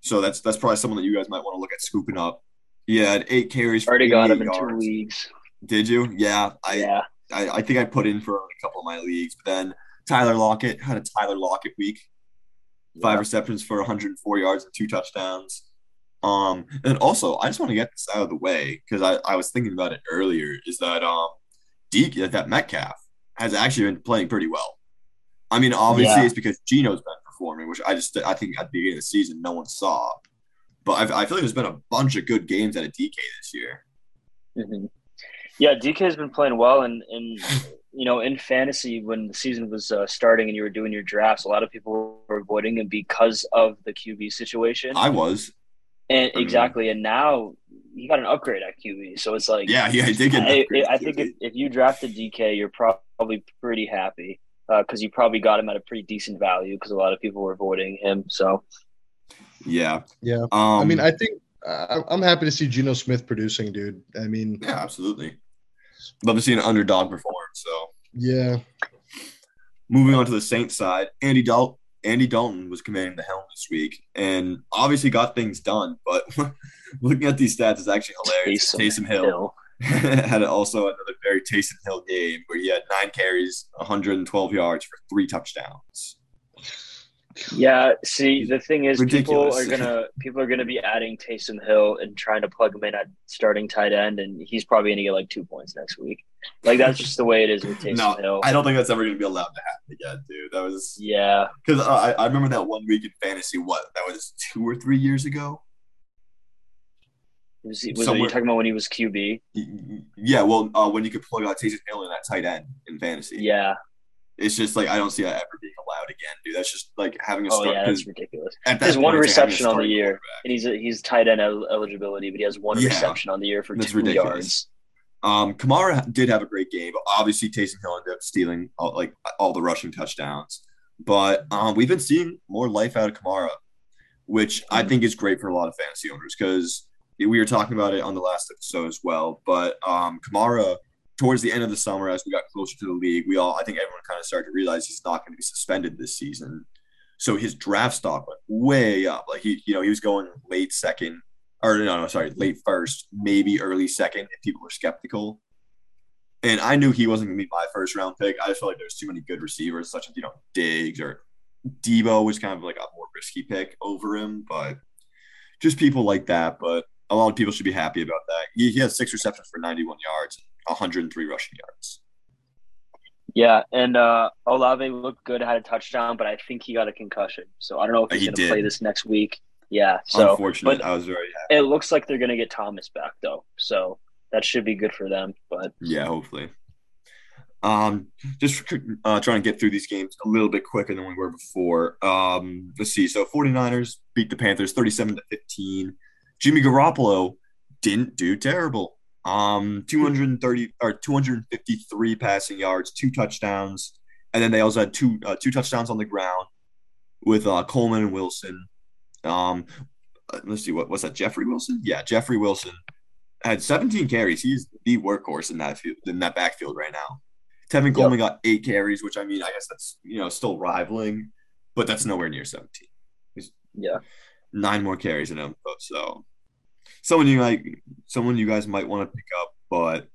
So that's that's probably someone that you guys might want to look at scooping up. Yeah, eight carries. Already got him in yards. two leagues. Did you? Yeah, I, yeah. I I think I put in for a couple of my leagues, but then Tyler Lockett had a Tyler Lockett week five yeah. receptions for 104 yards and two touchdowns. Um, and also, I just want to get this out of the way because I, I was thinking about it earlier. Is that um, Deke that Metcalf has actually been playing pretty well. I mean, obviously, yeah. it's because Geno's been performing, which I just I think at the beginning of the season no one saw. But I, I feel like there's been a bunch of good games at a DK this year. Mm-hmm. Yeah, DK has been playing well, and and you know, in fantasy when the season was uh, starting and you were doing your drafts, a lot of people were avoiding him because of the QB situation. I was. And I mean- exactly, and now he got an upgrade at QB. So it's like, Yeah, yeah, I did get an I, I think if, if you drafted DK, you're probably pretty happy because you probably got him at a pretty decent value because a lot of people were avoiding him. So Yeah. Yeah. Um, I mean, I think uh, I'm happy to see Geno Smith producing, dude. I mean, yeah, absolutely. Love to see an underdog perform. So yeah, moving on to the Saints side, Andy Dal- Andy Dalton was commanding the helm this week and obviously got things done. But [LAUGHS] looking at these stats is actually hilarious. Taysom Taysom Hill Hill. [LAUGHS] had also another very Taysom Hill game where he had nine carries, 112 yards for three touchdowns. Yeah, see, the thing is, Ridiculous. people are gonna people are gonna be adding Taysom Hill and trying to plug him in at starting tight end, and he's probably gonna get like two points next week. Like that's just the way it is with Taysom No, Hill. I don't think that's ever going to be allowed to happen again, dude. That was yeah, because I, I remember that one week in fantasy. What that was two or three years ago. was, he, was you talking about when he was QB? Yeah, well, uh, when you could plug out Taysom Hill in that tight end in fantasy, Yeah. it's just like I don't see that ever being allowed again, dude. That's just like having a Start, Oh yeah, that's ridiculous. at that point, one it's like having a reception on the year, and he's he's tight end el- eligibility, but he has one Yeah. reception on the year for That's two ridiculous. yards. Um, Kamara did have a great game. Obviously, Taysom Hill ended up stealing all, like all the rushing touchdowns, but um, we've been seeing more life out of Kamara, which I think is great for a lot of fantasy owners because we were talking about it on the last episode as well. But um, Kamara, towards the end of the summer, as we got closer to the league, we all I think everyone kind of started to realize he's not going to be suspended this season. So his draft stock went way up. Like he, you know, he was going late second, or no, no, sorry, late first, maybe early second, if people were skeptical. And I knew he wasn't going to be my first round pick. I just felt like there's too many good receivers, such as you know Diggs or Debo was kind of like a more risky pick over him, but just people like that. But a lot of people should be happy about that. He, he has six receptions for 91 yards, 103 rushing yards. Yeah, and uh, Olave looked good, had a touchdown, but I think he got a concussion, so I don't know if he's He going to play this next week. Yeah, so Unfortunate. but- I was very happy. it looks like they're going to get Thomas back though, so that should be good for them. But Yeah, hopefully. Um, just uh, trying to get through these games a little bit quicker than we were before. Um, let's see. So 49ers beat the Panthers 37 to 15. Jimmy Garoppolo didn't do terrible. Um, 230 or 253 passing yards, two touchdowns, and then they also had two uh, two touchdowns on the ground with uh, Coleman and Wilson. Um, uh, let's see what was that Jeffrey Wilson? Yeah, Jeffrey Wilson had 17 carries. He's the workhorse in that field in that backfield right now. Tevin Coleman got eight carries, which I mean, I guess that's you know still rivaling, but that's nowhere near 17. yeah, Nine more carries in him, so someone you like, someone you guys might want to pick up, but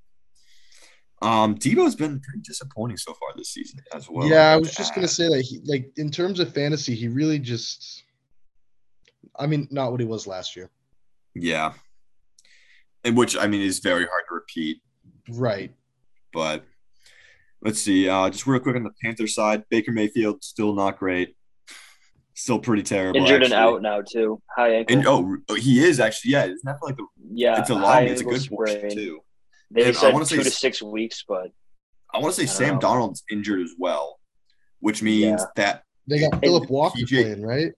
um, Debo's been pretty disappointing so far this season as well. yeah. I was to just gonna say that he, like, in terms of fantasy, he really just, I mean, not what he was last year. yeah, and which I mean is very hard to repeat. Right. But let's see. Uh, just real quick on the Panther side, Baker Mayfield still not great. Still pretty terrible. injured and out now too. High ankle. And oh, oh, he is actually. Yeah, isn't like the? yeah, it's a high long. It's a ankle good portion sprain. too. They And I said wanna two say to six weeks, but I want to say Sam know. Darnold's injured as well, which means Yeah. that They got Philip Walker PJ playing, right?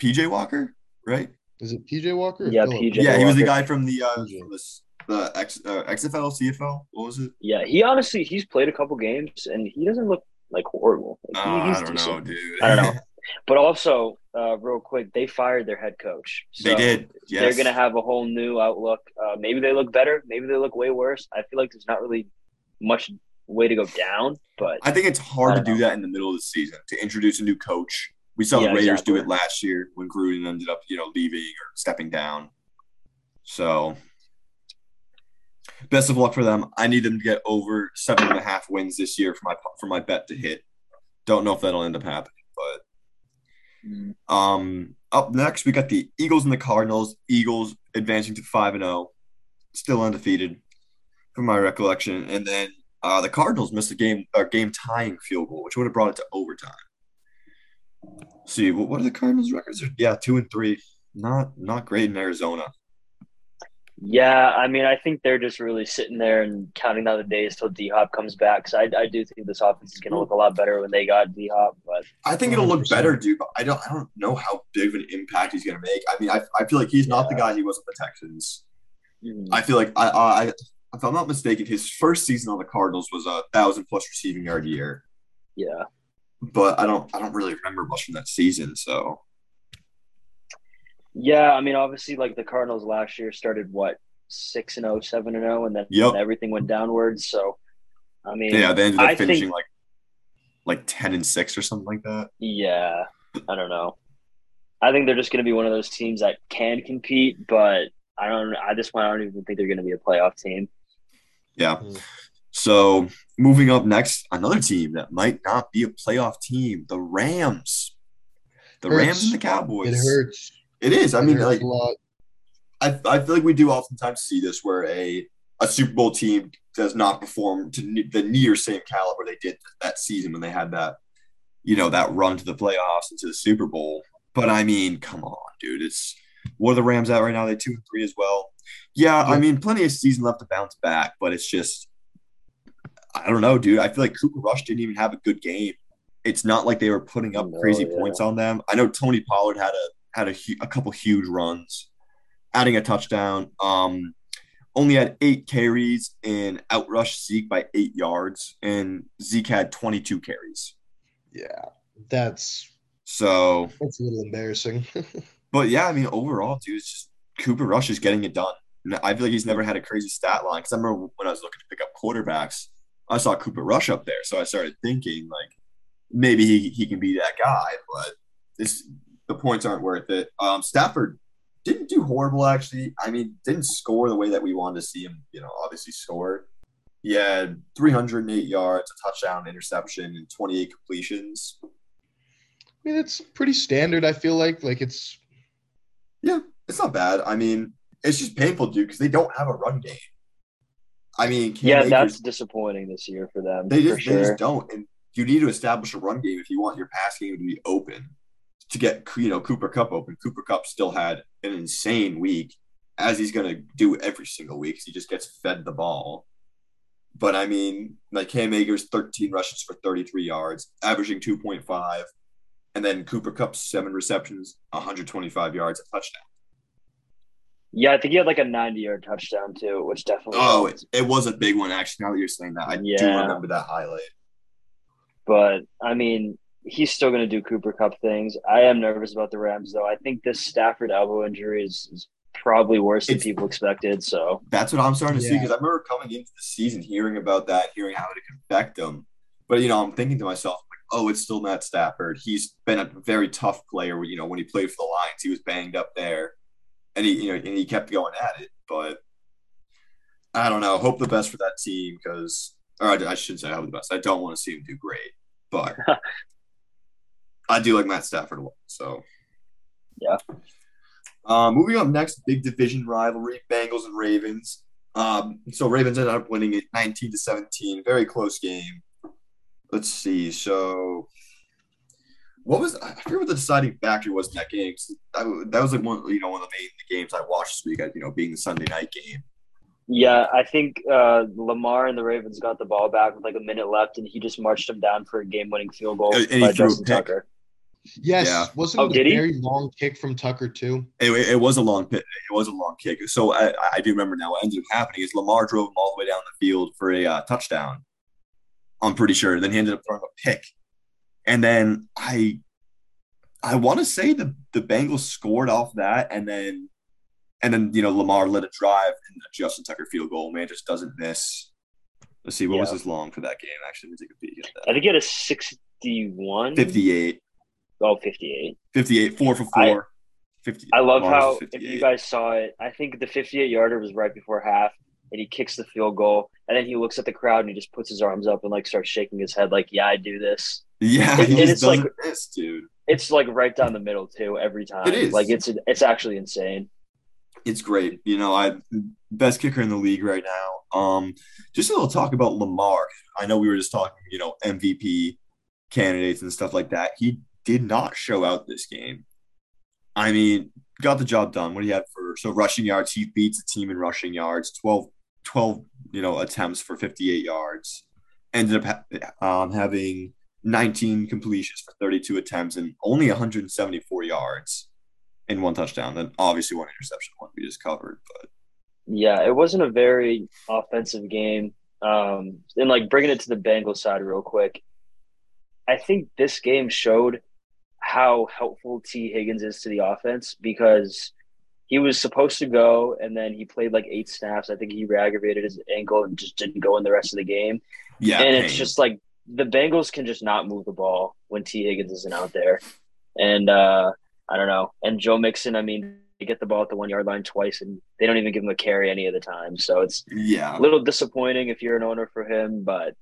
PJ Walker, right? Is it PJ Walker? or Yeah, Phillip? PJ. Yeah, he was the guy from the uh, from this, the X, uh, XFL, CFL. What was it? yeah, he honestly he's played a couple games and he doesn't look like horrible. Like, Uh, he's I don't decent. know, dude. I don't know. [LAUGHS] But also, uh, real quick, they fired their head coach. they So did. Yes. They're gonna have a whole new outlook. Uh, maybe they look better. Maybe they look way worse. I feel like there's not really much way to go down. But I think it's hard I to don't do that in the middle of the season to introduce a new coach. We saw Yeah, the Raiders do it last year when Gruden ended up, you know, leaving or stepping down. So, best of luck for them. I need them to get over seven and a half wins this year for my for my bet to hit. Don't know if that'll end up happening, but um, up next we got the Eagles and the Cardinals. Eagles advancing to five and zero, still undefeated, from my recollection. And then uh, the Cardinals missed a game a game tying field goal, which would have brought it to overtime. See, what, what are the Cardinals' records? Yeah, two and three. Not not great in Arizona. Yeah, I mean, I think they're just really sitting there and counting down the days till D Hop comes back. So I, I do think this offense is going to look a lot better when they got D Hop. But I think it'll look better, dude. But I don't I don't know how big of an impact he's gonna make. I mean, I, I feel like he's not the guy he was with the Texans. mm, I feel like I, I if I'm not mistaken, his first season on the Cardinals was a thousand plus receiving yard year. yeah, But I don't I don't really remember much from that season. So yeah. I mean, obviously, like the Cardinals last year started what six and 0, 7 and zero, and then Yep. everything went downwards. So, I mean, yeah, they ended up I finishing think- like like ten and six or something like that. Yeah, I don't know. I think they're just going to be one of those teams that can compete, but I don't. At this point, I don't even think they're going to be a playoff team. Yeah. Mm. So moving up next, another team that might not be a playoff team, the Rams. The Hurts. Rams and the Cowboys. It hurts. It is. I It mean, like. I, I feel like we do oftentimes see this where a a Super Bowl team does not perform to the near same caliber they did that season when they had that, you know, that run to the playoffs and to the Super Bowl. But I mean, come on, dude. It's what are the Rams at right now? They two and three as well. Yeah, I mean, plenty of season left to bounce back, but it's just I don't know, dude. I feel like Cooper Rush didn't even have a good game. It's not like they were putting up No, crazy yeah. points on them. I know Tony Pollard had a had a, hu- a couple huge runs, adding a touchdown. Um, only had eight carries and outrushed Zeke by eight yards, and Zeke had 22 carries. Yeah, that's So, that's a little embarrassing. [LAUGHS] but yeah, I mean, overall, dude, it's just Cooper Rush is getting it done. I feel like he's never had a crazy stat line because I remember when I was looking to pick up quarterbacks, I saw Cooper Rush up there, so I started thinking like maybe he, he can be that guy, but this the points aren't worth it. Um, Stafford didn't do horrible actually. I mean, didn't score the way that we wanted to see him. You know, obviously score. He had 308 yards, a touchdown, interception, and 28 completions. I mean, it's pretty standard. I feel like like it's yeah, It's not bad. I mean, it's just painful, dude, because they don't have a run game. I mean, Cam yeah, Akers- that's disappointing this year for them. They just, they just don't. And you need to establish a run game if you want your pass game to be open to get you know Cooper Kupp open. Cooper Kupp still had an insane week, as he's going to do every single week. he just gets fed the ball. But I mean, like Cam Akers, 13 rushes for 33 yards, averaging 2.5. And then Cooper Kupp, seven receptions, 125 yards, a touchdown. Yeah, I think he had like a 90 yard touchdown too, which definitely. Oh, it, it was a big one, actually. Now that you're saying that, I do remember that highlight. But I mean, he's still going to do Cooper Kupp things. I am nervous about the Rams, though. I think this Stafford elbow injury is, is probably worse than It's- people expected. So That's what I'm starting to see because I remember coming into the season hearing about that, hearing how it can affect them. But you know, I'm thinking to myself, like, oh, it's still Matt Stafford. He's been a very tough player. You know, when he played for the Lions, he was banged up there, and he, you know, and he kept going at it. But I don't know. Hope the best for that team because, or I, I should say, I hope the best. I don't want to see him do great, but [LAUGHS] I do like Matt Stafford a lot. So Yeah. Uh, moving up next, big division rivalry: Bengals and Ravens. Um, so Ravens ended up winning it 19 to 17. Very close game. Let's see. So, what was I forget what the deciding factor was in that game. That, that was like one, you know, one of the main games I watched this week. You know, being the Sunday night game. yeah, I think uh, Lamar and the Ravens got the ball back with like a minute left, and he just marched him down for a game winning field goal And he by Justin. Tucker. yes, Yeah. wasn't Oh, it did a he? very long kick from Tucker too? It, it was a long pit. It was a long kick. So I, I do remember now. What ended up happening is Lamar drove him all the way down the field for a uh, touchdown. I'm pretty sure. Then he ended up throwing a pick, and then I, I want to say the the Bengals scored off that, and then, and then you know Lamar let it drive, and the Justin Tucker field goal man just doesn't miss. Let's see what was his long for that game. Actually, let me take a peek at I think he had a 61. 58, Oh, 58. 58, four for I- four. 50. I love how, if you guys saw it, I think the 58 yarder was right before half, and he kicks the field goal, and then he looks at the crowd and he just puts his arms up and like starts shaking his head, like, yeah, I do this. yeah, just it's like- doesn't dude. It's like right down the middle, too, every time. It is. Like, it's it's actually insane. it's great. You know, I best kicker in the league right now. Um, just a little talk about Lamar. I know we were just talking, you know, MVP candidates and stuff like that. He did not show out this game. I mean, got the job done. What do you have for So rushing yards, he beats the team in rushing yards. 12, 12 you know, attempts for 58 yards. Ended up um, having 19 completions for 32 attempts and only 174 yards in one touchdown. Then obviously one interception, one we just covered. But yeah, it wasn't a very offensive game. Um, and like bringing it to the Bengals side real quick, I think this game showed how helpful Tee Higgins is to the offense because he was supposed to go and then he played like eight snaps. I think he re-aggravated his ankle and just didn't go in the rest of the game. Yeah, and it's just like the Bengals can just not move the ball when Tee Higgins isn't out there. And uh, I don't know. And Joe Mixon, I mean, they get the ball at the one yard line twice and they don't even give him a carry any of the time. So it's yeah a little disappointing if you're an owner for him, but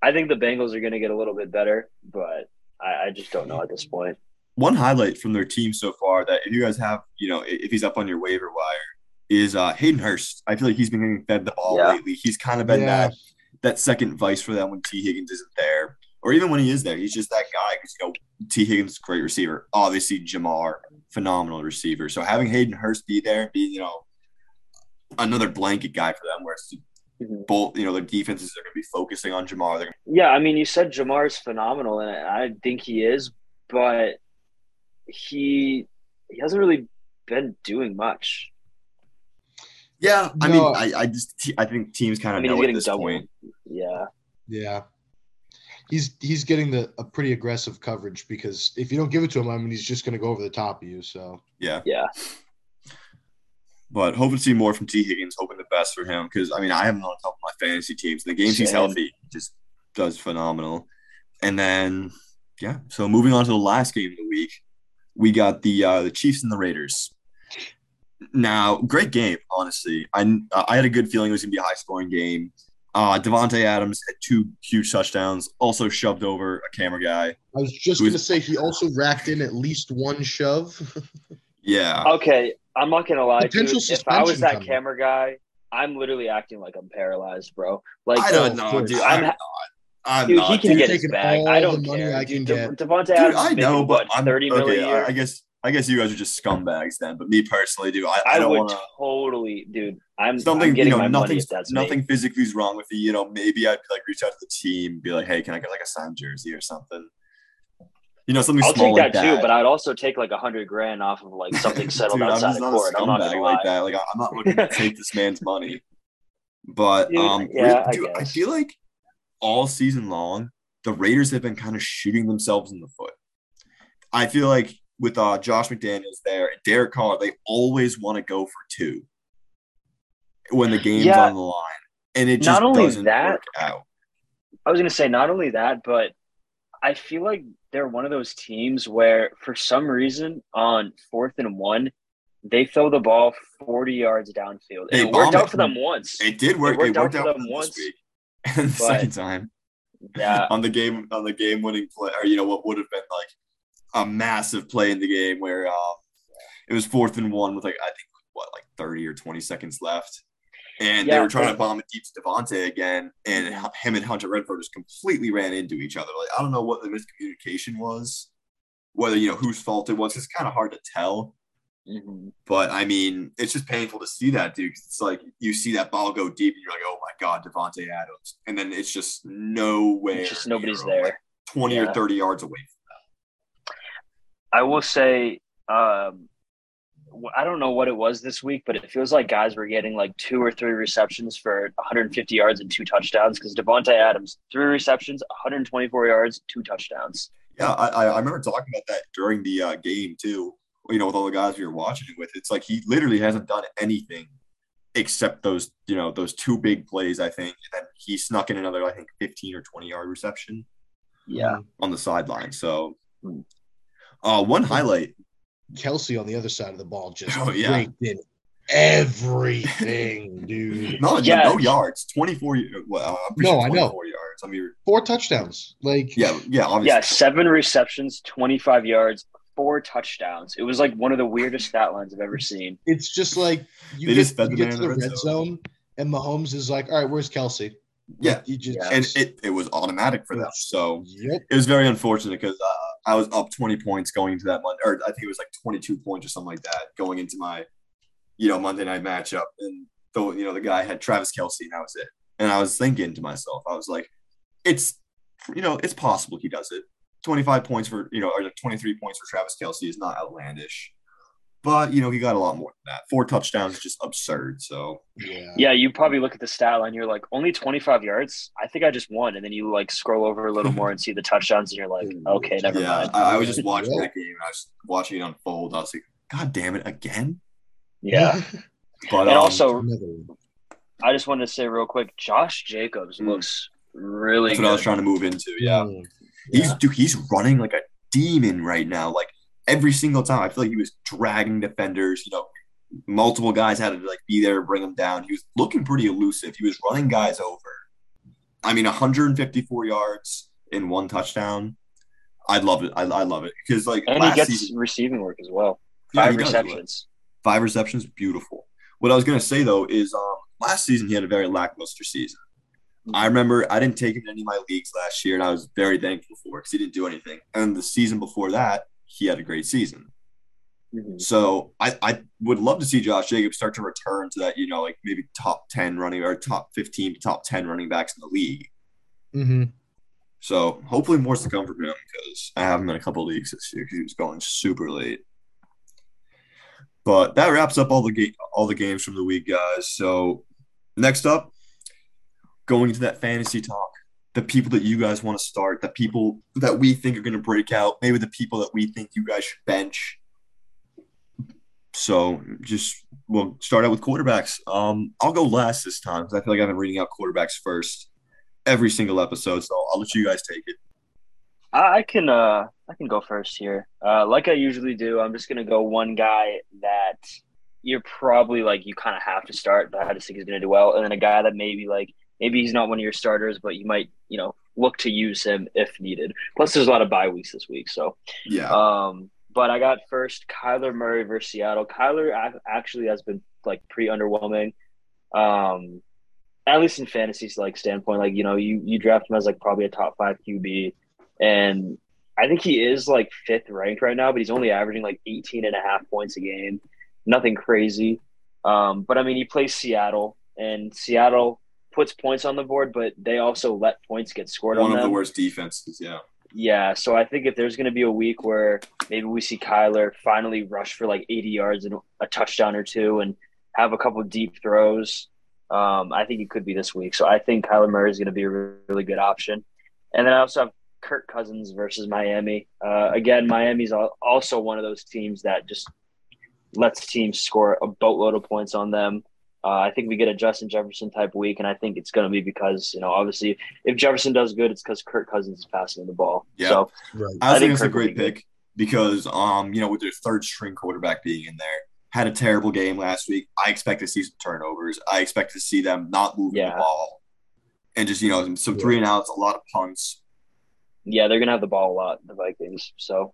I think the Bengals are going to get a little bit better, but I, I just don't know at this point. One highlight from their team so far that if you guys have, you know, if he's up on your waiver wire, is uh, Hayden Hurst. I feel like he's been getting fed the ball yeah. lately. He's kind of been yeah. that that second vice for them when Tee Higgins isn't there, or even when he is there. He's just that guy because you know Tee Higgins is a great receiver. Obviously, Ja'Marr phenomenal receiver. So having Hayden Hurst be there, and be you know another blanket guy for them, where mm-hmm. both you know their defenses are going to be focusing on Ja'Marr. They're yeah, I mean, you said Ja'Marr is phenomenal, and I think he is, but he he hasn't really been doing much. Yeah, I no, mean, I, I just I think teams kind of I mean, know at this double. point. Yeah. Yeah. He's he's getting the a pretty aggressive coverage because if you don't give it to him, I mean, he's just going to go over the top of you. So yeah, yeah. But hoping to see more from Tee Higgins. Hoping the best for him because I mean I have him on top of my fantasy teams. The games Same. he's healthy, just does phenomenal. And then yeah, so moving on to the last game of the week, we got the uh, the Chiefs and the Raiders. Now, great game, honestly. I I had a good feeling it was gonna be a high scoring game. Uh, Davante Adams had two huge touchdowns, also shoved over a camera guy. I was just going to say he also racked in at least one shove. [LAUGHS] yeah. Okay, I'm not going to lie. Dude. If I was that coming. camera guy, I'm literally acting like I'm paralyzed, bro. Like I don't know, dude. I'm, I'm not. I'm dude, not. he can dude, get his bag. I don't care. I can dude, get. Davante Adams. I know, but I'm thirty okay, million. I guess I guess you guys are just scumbags then. But me personally, dude, I, I, I don't wanna, totally, dude. I'm something. I'm you know, nothing. Nothing me. physically is wrong with you. You know, maybe I'd like reach out to the team, be like, hey, can I get like a signed jersey or something? You know, something. I'll take that, like too, but I'd also take like a hundred grand off of like something [LAUGHS] settled dude, outside I'm the court. I'm not like lie. that. Like I'm not looking to [LAUGHS] take this man's money. But dude, um, yeah, dude, I, I feel like all season long, the Raiders have been kind of shooting themselves in the foot. I feel like with uh, Josh McDaniels there and Derek Carr, they always want to go for two when the game's yeah. on the line, and it just not only doesn't that, work out. I was going to say not only that, but I feel like they're one of those teams where, for some reason, on fourth and one, they throw the ball forty yards downfield. And it worked out for them once. It did work. It worked, it worked out, out, for them once. Week. And [LAUGHS] the but, second time, yeah, [LAUGHS] on the game on the game winning play, or you know what would have been like a massive play in the game where uh, it was fourth and one with like I think what like thirty or twenty seconds left, and yeah, they were trying to bomb it deep to Davante again, and him and Hunter Renfrow just completely ran into each other. Like I don't know what the miscommunication was, whether you know whose fault it was. It's kind of hard to tell. Mm-hmm. But I mean, it's just painful to see that, dude. It's like you see that ball go deep, and you're like, "Oh my god, Davante Adams," and then it's just no way. just nobody's there. Like Twenty yeah. or thirty yards away from that. I will say, um, I don't know what it was this week, but it feels like guys were getting like two or three receptions for 150 yards and two touchdowns because Davante Adams, three receptions, 124 yards, two touchdowns. Yeah, I, I remember talking about that during the uh, game too. You know, with all the guys we were watching it with, it's like he literally hasn't done anything except those, you know, those two big plays. I think, and then he snuck in another, I think, 15 or 20 yard reception. Yeah, on the sideline. So. Uh, one highlight. Kelce on the other side of the ball just oh, yeah. in everything, [LAUGHS] dude. no, yeah. no yards. 24 well, uh, no, I know. yards. I mean, four touchdowns. Like Yeah, yeah, obviously. Yeah, seven receptions, 25 yards, four touchdowns. It was like one of the weirdest [LAUGHS] stat lines I've ever seen. It's just like you they get, you get to the red zone. zone and Mahomes is like, "All right, where's Kelce?" Yeah, just, and it, it was automatic for them. So yep. it was very unfortunate because uh, I was up 20 points going into that month, or I think it was like 22 points or something like that going into my you know, Monday night matchup, and the you know the guy had Travis Kelce, and that was it. And I was thinking to myself, I was like, it's you know, it's possible he does it. 25 points for you know, or 23 points for Travis Kelce is not outlandish. But you know, he got a lot more than that. Four touchdowns is just absurd. So Yeah. Yeah, you probably look at the stat line. You're like, only 25 yards. I think I just won, and then you like scroll over a little more and see the touchdowns, and you're like, [LAUGHS] okay, never yeah, mind. I, I was just watching Yeah. that game. I was watching it unfold. I was like, God damn it, again. Yeah, [LAUGHS] But and um, also I just wanted to say real quick, Josh Jacobs Mm. looks really that's good. what I was trying to move into. Yeah, Mm. He's dude, he's running like a demon right now. Like every single time, I feel like he was dragging defenders. You know, multiple guys had to like be there to bring him down. He was looking pretty elusive. He was running guys over. I mean, 154 yards in one touchdown. I love it. I, I love it because like and he gets season, receiving work as well. Five does. receptions. five receptions, beautiful. What I was gonna say though is, um, last season he had a very lackluster season. I remember I didn't take him in any of my leagues last year, and I was very thankful for because he didn't do anything. And the season before that, he had a great season. Mhm. So I, I would love to see Josh Jacobs start to return to that, you know, like maybe top ten running or top fifteen, top ten running backs in the league. Mhm. So hopefully more's to come from him because I have him in a couple leagues this year because he was going super late. But that wraps up all the ga- all the games from the week, guys. So next up, going into that fantasy talk, the people that you guys want to start, the people that we think are going to break out, maybe the people that we think you guys should bench. So just we'll start out with quarterbacks. Um, I'll go last this time because I feel like I've been reading out quarterbacks first every single episode. So I'll let you guys take it. I can uh I can go first here. Uh, like I usually do, I'm just gonna go one guy that you're probably like you kind of have to start, but I just think he's gonna do well, and then a guy that maybe like maybe he's not one of your starters, but you might you know look to use him if needed. Plus, there's a lot of bye weeks this week, so Yeah. um. But I got first Kyler Murray versus Seattle. Kyler actually has been like pretty underwhelming. Um, at least in fantasy like standpoint, like you know, you you draft him as like probably a top five QB, and I think he is like fifth ranked right now, but he's only averaging like 18 and a half points a game. Nothing crazy. Um, but I mean, he plays Seattle, and Seattle puts points on the board, but they also let points get scored One on them. One of the worst defenses. Yeah. Yeah, so I think if there's going to be a week where maybe we see Kyler finally rush for like 80 yards and a touchdown or two and have a couple deep throws, um, I think it could be this week. So I think Kyler Murray is going to be a really good option. And then I also have Kirk Cousins versus Miami. Uh, again, Miami's al- also one of those teams that just lets teams score a boatload of points on them. Uh, I think we get a Justin Jefferson type week, and I think it's going to be because you know obviously if Jefferson does good, it's because Kirk Cousins is passing the ball. Yeah. So Right. I, I think think it's a Kirk will great be good. pick because, um, you know, with their third string quarterback being in there, had a terrible game last week. I expect to see some turnovers. I expect to see them not moving Yeah. the ball, and just you know some Yeah. three and outs, a lot of punts. yeah, they're going to have the ball a lot, the Vikings. So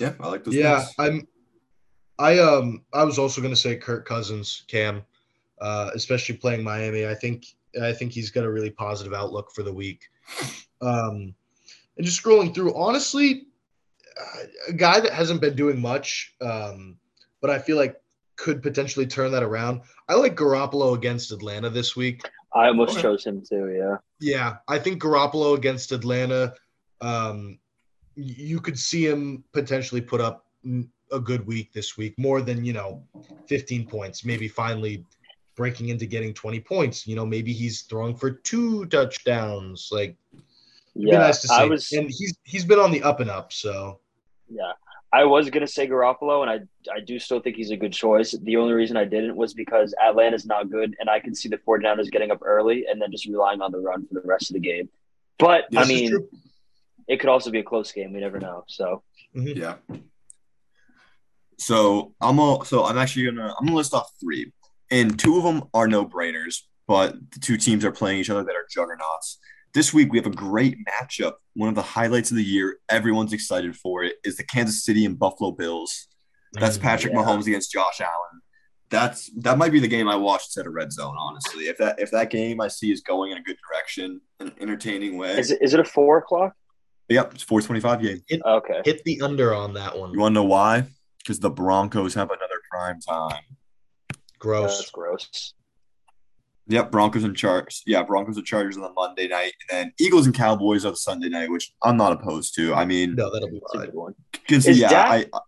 Yeah, I like those. Yeah, picks. I'm. I um I was also gonna say Kirk Cousins, Cam, uh, especially playing Miami. I think I think he's got a really positive outlook for the week. Um, and just scrolling through, honestly, uh, a guy that hasn't been doing much, um, but I feel like could potentially turn that around. I like Garoppolo against Atlanta this week. I almost Okay. chose him too. Yeah. Yeah, I think Garoppolo against Atlanta, um, you could see him potentially put up n- a good week this week, more than you know, 15 points. Maybe finally breaking into getting 20 points. You know, maybe he's throwing for two touchdowns. Like, Yeah. nice to see. I was. and he's he's been on the up and up. So Yeah. I was gonna say Garoppolo, and I I do still think he's a good choice. The only reason I didn't was because Atlanta's not good, and I can see the 49ers getting up early and then just relying on the run for the rest of the game. But I This is mean, it could also be a close game. We never know. So mm-hmm. yeah. So I'm all, so I'm actually gonna I'm gonna list off three, and two of them are no brainers, but the two teams are playing each other that are juggernauts. This week we have a great matchup. One of the highlights of the year. Everyone's excited for it. Is the Kansas City and Buffalo Bills. That's Mm, Patrick yeah. Mahomes against Josh Allen. That's that might be the game I watch instead of Red Zone. Honestly, if that if that game I see is going in a good direction, an entertaining way. is it is it a four o'clock? Yep, it's four twenty five game. Okay. hit the under on that one. You want to know why? Because the Broncos have another prime time. Gross. That's gross. Yep, Broncos and Chargers. Yeah, Broncos and Chargers on the Monday night, and then Eagles and Cowboys on the Sunday night, which I'm not opposed to. I mean, No, that'll be a fine. good one. can Is yeah, Dak- I, I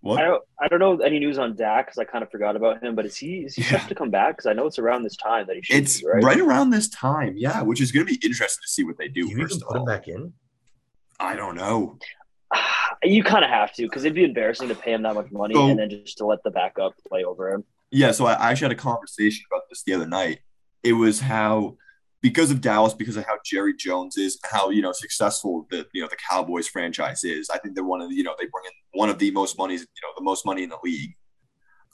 what? I don't. I don't know any news on Dak because I kind of forgot about him. But is he is he Yeah. set to come back? Because I know it's around this time that he should. It's be, right. right around this time, yeah, which is going to be interesting to see what they Do do. you even first of put him back in? I don't know. [SIGHS] You kind of have to because it'd be embarrassing to pay him that much money So- and then just to let the backup play over him. Yeah, so I actually had a conversation about this the other night. It was how because of Dallas, because of how Jerry Jones is, how you know successful the you know the Cowboys franchise is. I think they're one of the, you know they bring in one of the most money, you know, the most money in the league.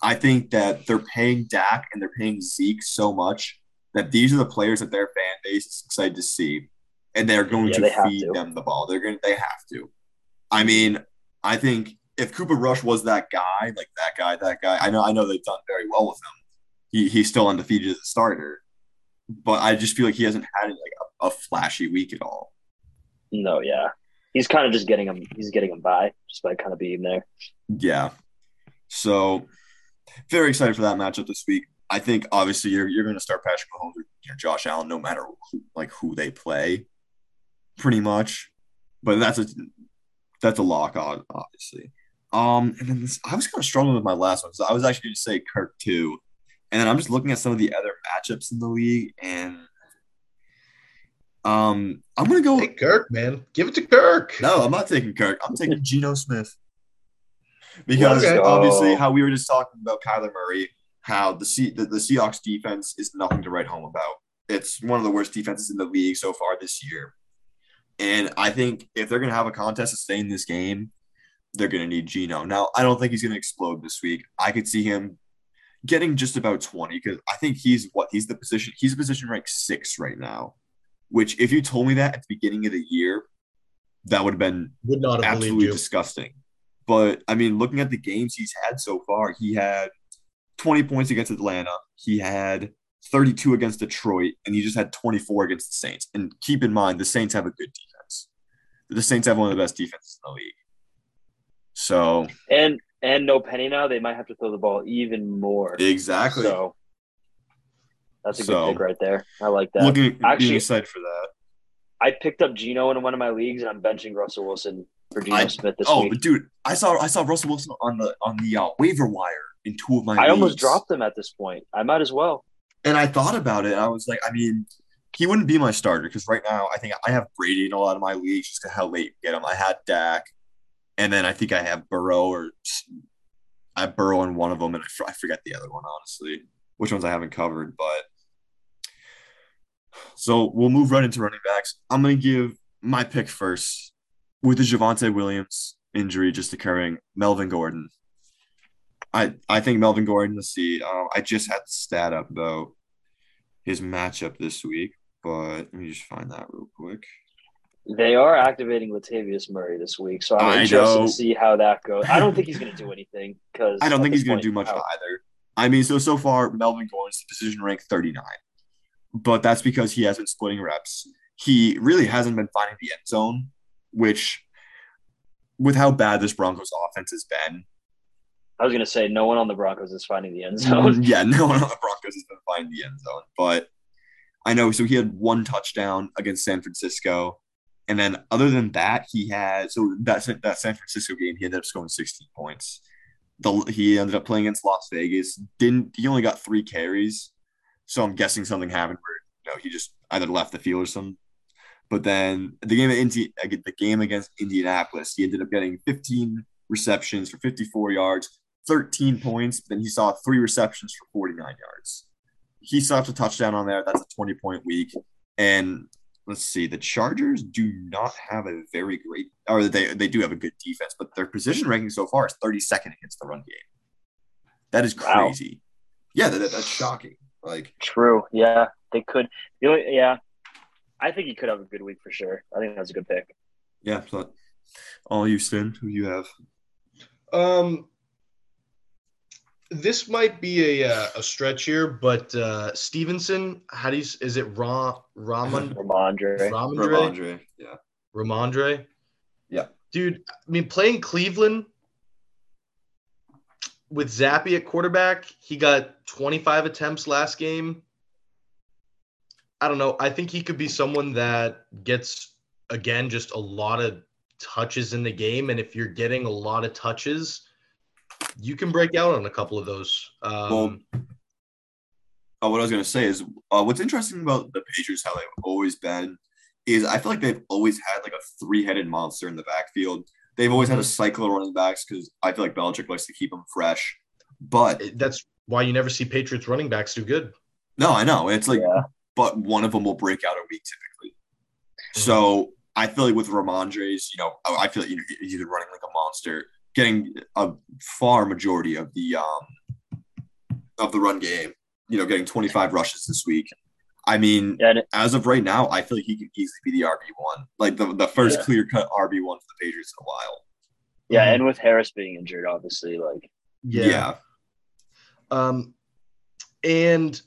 I think that they're paying Dak and they're paying Zeke so much that these are the players that their fan base is excited to see, and they're going Yeah, to have feed to. them the ball. They're going to they have to. I mean, I think if Cooper Rush was that guy, like that guy, that guy, I know I know they've done very well with him. He he's still undefeated as a starter, but I just feel like he hasn't had like a, a flashy week at all. No, yeah, he's kind of just getting him. He's getting him by just by kind of being there. Yeah. So very excited for that matchup this week. I think obviously you're you're going to start Patrick Mahomes or you know, Josh Allen no matter who, like who they play, pretty much. But that's a that's a lock on obviously. Um, and then this, I was kind of struggling with my last one because I was actually going to say Kirk too, and then I'm just looking at some of the other matchups in the league, and um, I'm gonna go. Hey, Kirk, man. Give it to Kirk. No, I'm not taking Kirk. I'm taking Geno Smith. [LAUGHS] Because Okay. obviously, how we were just talking about Kyler Murray, how the, C- the the Seahawks defense is nothing to write home about. It's one of the worst defenses in the league so far this year. And I think if they're going to have a contest to stay in this game, they're going to need Geno. Now, I don't think he's going to explode this week. I could see him getting just about 20 because I think he's what? He's the position, he's a position ranked six right now, which if you told me that at the beginning of the year, that would have been Would not have absolutely disgusting. But I mean, looking at the games he's had so far, he had 20 points against Atlanta. He had 32 against Detroit, and he just had 24 against the Saints. And keep in mind, the Saints have a good defense. The Saints have one of the best defenses in the league. So And and no penny now. They might have to throw the ball even more. exactly. So that's a good pick right there. I like that. looking Actually- excited for that. I picked up Geno in one of my leagues, and I'm benching Russell Wilson for Geno I- Smith this Oh, week. but dude, I saw I saw Russell Wilson on the on the uh, waiver wire in two of my. I almost dropped him at this point. I might as well. And I thought about it. I was like, I mean, he wouldn't be my starter because right now I think I have Brady in a lot of my leagues just to how late get him. I had Dak, and then I think I have Burrow or I have Burrow in one of them, and I, I forget the other one honestly, which ones I haven't covered. But so we'll move right into running backs. I'm gonna give my pick first with the Javonte Williams injury just occurring. Melvin Gordon. I I think Melvin Gordon. Let's see. Um, I just had the stat up about his matchup this week, but let me just find that real quick. They are activating Latavius Murray this week, so I'm I interested know. to see how that goes. I don't think he's going to do anything because I don't think he's going to do much either. I mean, so so far Melvin Gordon's position rank 39, but that's because he has been splitting reps. He really hasn't been finding the end zone, which, with how bad this Broncos offense has been, I was going to say no one on the Broncos is finding the end mm, zone. yeah, no [LAUGHS] one on the Broncos has been finding the end zone. But I know, so he had one touchdown against San Francisco. And then other than that, he had so that that San Francisco game, he ended up scoring 16 points. The he ended up playing against Las Vegas. Didn't he only got three carries? So I'm guessing something happened where you know he just either left the field or something. But then the game at Indi- the game against Indianapolis, he ended up getting 15 receptions for 54 yards, 13 points. Then he saw three receptions for 49 yards. He stopped a touchdown on there. That's a 20 point week. And let's see, the Chargers do not have a very great, or they they do have a good defense, but their position ranking so far is 32nd against the run game. That is Wow. crazy. Yeah, that, that's shocking. Like, True. Yeah, they could. The only, yeah, I think he could have a good week for sure. I think that's a good pick. yeah. So, all you, Stin, who you have? Um, this might be a uh, a stretch here, but uh, Stevenson, how do you? Is it Ra Ramon [LAUGHS] Rhamondre. Rhamondre Rhamondre. Yeah. Rhamondre? Yeah. Dude, I mean, playing Cleveland, with Zappe at quarterback, he got 25 attempts last game. I don't know. I think he could be someone that gets again just a lot of touches in the game, and if you're getting a lot of touches, you can break out on a couple of those. Um, Well, uh, what I was gonna say is, uh, what's interesting about the Patriots, how they've always been, is I feel like they've always had like a three-headed monster in the backfield. They've always had a cycle of running backs because I feel like Belichick likes to keep them fresh. But that's why you never see Patriots running backs do good. no, I know it's like, Yeah. but one of them will break out a week typically. So I feel like with Rhamondre's, you know, I I feel like you know, he's been running like a monster, getting a far majority of the um of the run game. You know, getting 25 rushes this week. I mean, Yeah, and as of right now, I feel like he could easily be the RB one, like the, the first Yeah. clear cut RB one for the Patriots in a while. yeah, Mhm. and with Harris being injured, obviously, like Yeah, Um, and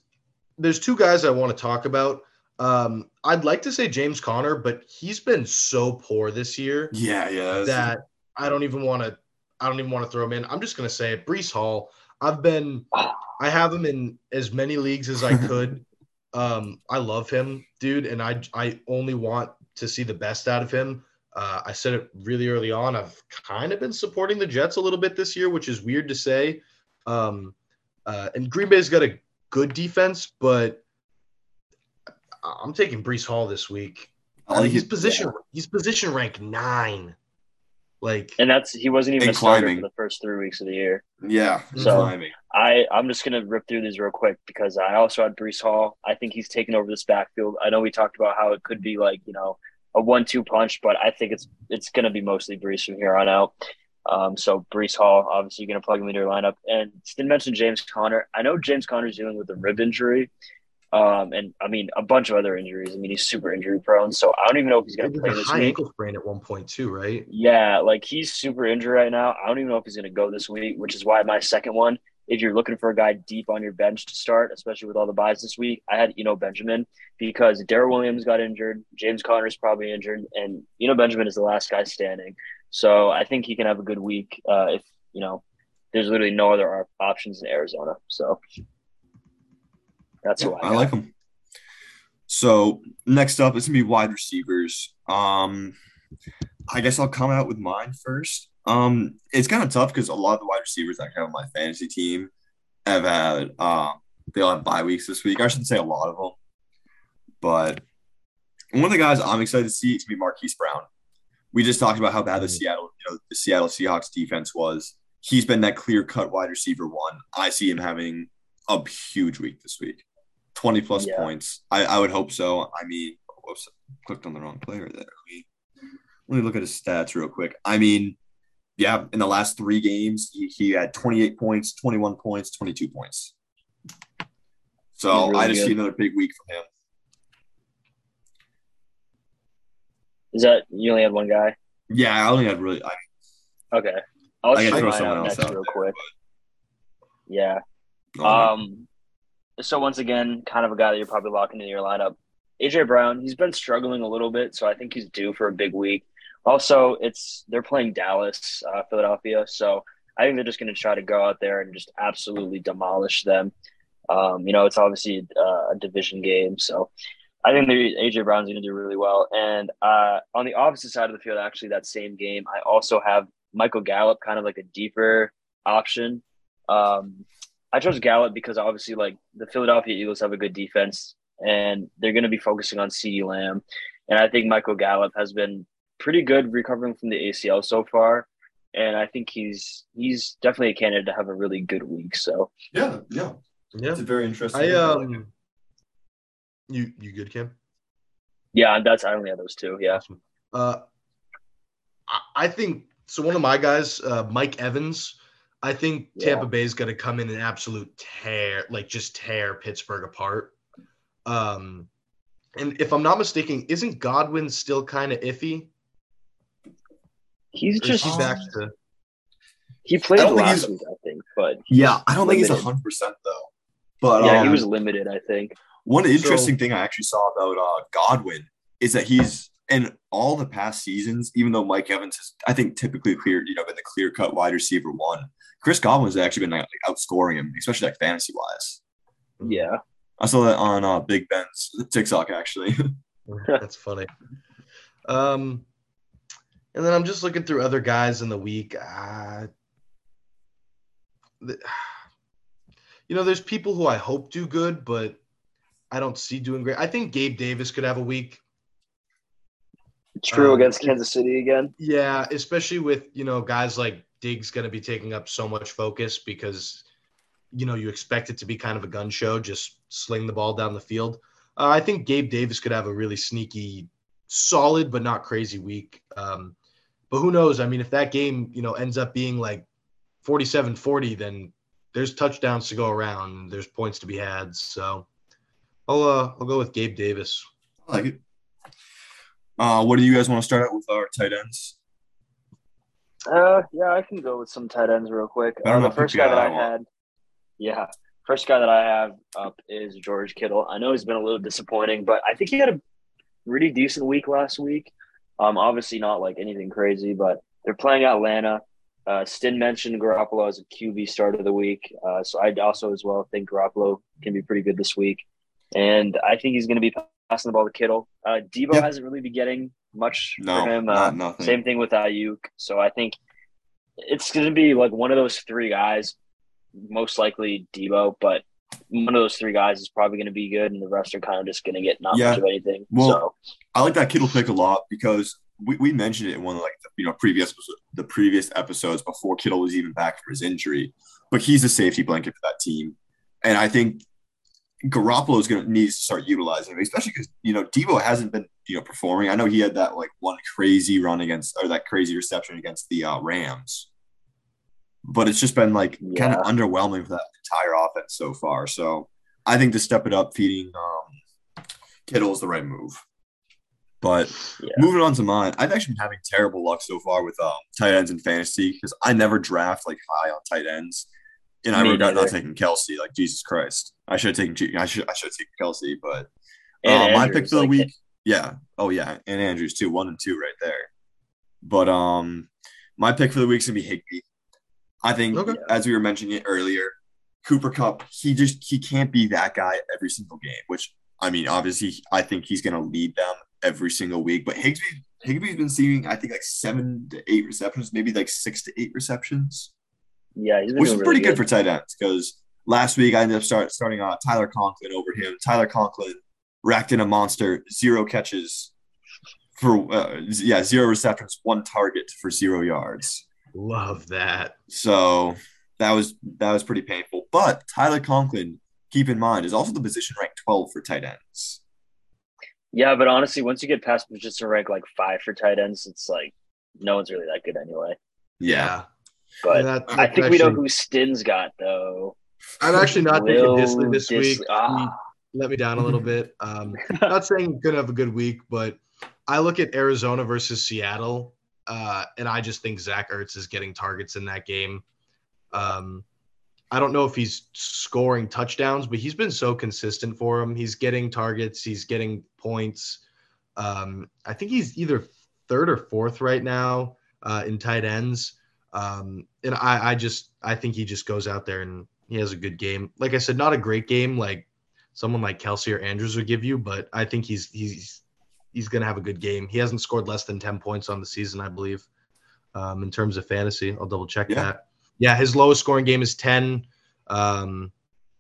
there's two guys I want to talk about. Um, I'd like to say James Conner, but he's been so poor this year yeah, yeah. that I don't even want to. I don't even want to throw him in. I'm just gonna say it. Breece Hall. I've been. I have him in as many leagues as I could. [LAUGHS] um, I love him, dude, and I I only want to see the best out of him. Uh, I said it really early on. I've kind of been supporting the Jets a little bit this year, which is weird to say. Um, uh, and Green Bay's got a good defense, but I'm taking Breece Hall this week. I I mean, he's position he's position rank nine. Like and that's he wasn't even a starter climbing. for the first three weeks of the year. Yeah, So- climbing. I I'm just gonna rip through these real quick because I also had Breece Hall. I think he's taken over this backfield. I know we talked about how it could be like you know a one-two punch, but I think it's it's gonna be mostly Breece from here on out. Um, so Breece Hall, obviously, you're gonna plug him into your lineup. And didn't mention James Conner. I know James Conner's dealing with a rib injury, um, and I mean a bunch of other injuries. I mean he's super injury prone, so I don't even know if he's gonna was play this high week. ankle sprain at one point too, right? Yeah, like he's super injured right now. I don't even know if he's going to go this week, which is why my second one, if you're looking for a guy deep on your bench to start, especially with all the buys this week, I had Eno Benjamin because Darrel Williams got injured, James Conner is probably injured, and Eno Benjamin is the last guy standing. So I think he can have a good week uh, if, you know, there's literally no other options in Arizona. So that's Yeah, who I, I like him. So next up is gonna be wide receivers. Um, I guess I'll come out with mine first. Um, it's kind of tough because a lot of the wide receivers I have on my fantasy team have had um they all have bye weeks this week. I shouldn't say a lot of them, but one of the guys I'm excited to see is gonna be Marquise Brown. We just talked about how bad the Mhm. Seattle, you know, the Seattle Seahawks defense was. He's been that clear cut wide receiver one. I see him having a huge week this week. 20 plus Yeah. points. I, I would hope so. I mean, whoops, clicked on the wrong player there. Let me, let me look at his stats real quick. I mean, yeah, in the last three games, he, he had 28 points, 21 points, 22 points. So really I just good. see another big week from him. Is that you only had one guy? Yeah, I only had really. I, Okay. I'll I throw mine someone else out real there, quick. Yeah. um, Um, so once again, kind of a guy that you're probably locking into your lineup. AJ Brown, he's been struggling a little bit, so I think he's due for a big week. Also, it's they're playing Dallas, uh, Philadelphia, so I think they're just going to try to go out there and just absolutely demolish them. Um, you know, it's obviously uh, a division game, so I think AJ Brown's going to do really well. And uh, on the opposite side of the field, actually, that same game, I also have Michael Gallup, kind of like a deeper option. Um, I chose Gallup because obviously, like the Philadelphia Eagles have a good defense, and they're going to be focusing on CeeDee Lamb, and I think Michael Gallup has been pretty good recovering from the ACL so far, and I think he's he's definitely a candidate to have a really good week. So yeah, yeah, Yeah. it's very interesting. I pick. like um you you good, Cam? yeah, that's I only have those two. Yeah, Awesome. Uh I- I think so one of my guys, uh Mike Evans, I think Yeah. Tampa Bay's gonna come in and absolute tear, like just tear Pittsburgh apart. Um and if I'm not mistaken, isn't Godwin still kind of iffy? he's Or just he back to he played I don't think last week, I think, but Yeah, I don't think he's limited. hundred percent though. But yeah, um, he was limited. I think. one interesting So- thing I actually saw about uh, Godwin is that he's in all the past seasons, even though Mike Evans has, I think, typically clear, you know, been the clear cut wide receiver one, Chris Godwin has actually been like, outscoring him, especially like fantasy wise. Yeah. I saw that on uh, Big Ben's TikTok actually. [LAUGHS] That's funny. Um, and then I'm just looking through other guys in the week. Uh, the, [SIGHS] you know, there's people who I hope do good, but I don't see doing great. I think Gabe Davis could have a week. True Um, against Kansas City again. Yeah, especially with you know guys like Diggs going to be taking up so much focus because you know you expect it to be kind of a gun show, just sling the ball down the field. Uh, I think Gabe Davis could have a really sneaky, solid but not crazy week. Um, but who knows? I mean, if that game you know ends up being like 47-40, then there's touchdowns to go around. There's points to be had. So I'll uh, I'll go with Gabe Davis. I like it. Uh, what do you guys want to start out with our tight ends? Uh, yeah, I can go with some tight ends real quick. I don't Uh, know the first guy that I had, yeah, first guy that I have up is George Kittle. I know he's been a little disappointing, but I think he had a really decent week last week. Um, obviously not like anything crazy, but they're playing Atlanta. Uh, Stin mentioned Garoppolo as a QB start of the week, uh, so I also as well think Garoppolo can be pretty good this week, and I think he's going to be passing the ball to Kittle. Uh, Deebo Yep. hasn't really been getting much No, for him. not Uh, nothing. same thing with Aiyuk. So I think it's going to be like one of those three guys, most likely Deebo, but one of those three guys is probably going to be good, and the rest are kind of just going to get not Yeah. much of anything. Well, so I like that Kittle pick a lot because we, we mentioned it in one of like the, you know previous the previous episodes before Kittle was even back from his injury. But he's a safety blanket for that team, and I think Garoppolo is going to need to start utilizing him, especially because you know Deebo hasn't been you know performing. I know he had that like one crazy run against or that crazy reception against the uh, Rams, but it's just been like kind of underwhelming for that entire offense so far. So I think to step it up, feeding um, Kittle is the right move. But Yeah. moving on to mine, I've actually been having terrible luck so far with um, tight ends in fantasy because I never draft like high on tight ends, and I regret not taking Kelce. Like Jesus Christ, I should have taken I should I should have taken Kelce, but uh, my pick for the like, week, yeah, oh yeah, and Andrews too, one and two right there. But um, my pick for the week's gonna be Higbee. I think, Okay. as we were mentioning it earlier, Cooper Kupp, he just he can't be that guy every single game. Which I mean, obviously, I think he's gonna lead them every single week. But Higbee. Higbee's been seeing, I think, like seven to eight receptions, maybe like six to eight receptions Yeah, he's which is doing pretty really good for tight ends because last week I ended up start, starting uh, Tyler Conklin over him. Tyler Conklin racked in a monster, zero catches for uh, yeah, zero receptions, one target for zero yards. Love that. So that was that was pretty painful. But Tyler Conklin, keep in mind, is also the position ranked 12 for tight ends. Yeah, but honestly, once you get past just to rank like five for tight ends, it's like no one's really that good anyway. Yeah. But I that think we know who Stin's got though. I'm actually not Will Dissly this Dis- week. ah. Let me down a little bit. [LAUGHS] Um, not saying he's gonna have a good week, but I look at Arizona versus Seattle, uh, and I just think Zach Ertz is getting targets in that game. Um, I don't know if he's scoring touchdowns, but he's been so consistent for him. He's getting targets, he's getting points. Um, I think he's either third or fourth right now uh, in tight ends. Um, and I, I just I think he just goes out there and he has a good game. Like I said, not a great game like someone like Kelce or Andrews would give you, but I think he's he's he's gonna have a good game. He hasn't scored less than ten points on the season, I believe. Um, in terms of fantasy, I'll double check Yeah. that. Yeah, his lowest scoring game is ten, um,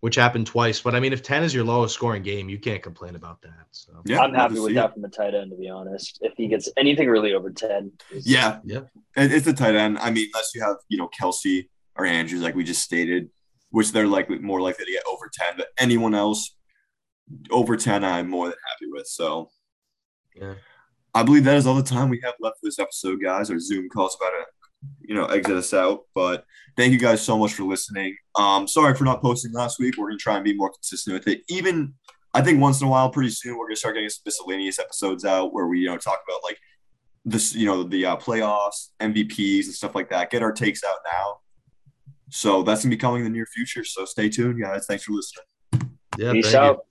which happened twice. But I mean, if ten is your lowest scoring game, you can't complain about that. So Yeah, I'm happy with that it. from the tight end, to be honest. If he gets anything really over ten, it's- Yeah. Yeah. It's a tight end. I mean, unless you have, you know, Kelce or Andrews, like we just stated, which they're likely more likely to get over 10. But anyone else over 10, I'm more than happy with. So yeah. I believe that is all the time we have left for this episode, guys. Our Zoom calls about to, you know, exit us out. But thank you guys so much for listening. Um, sorry for not posting last week. We're gonna try and be more consistent with it. Even I think once in a while, pretty soon, we're gonna start getting some miscellaneous episodes out where we, you know, talk about like this, you know, the uh, playoffs, MVPs, and stuff like that. Get our takes out now. So that's gonna be coming in the near future. So stay tuned, guys. Thanks for listening. Yeah. Peace thank you. out.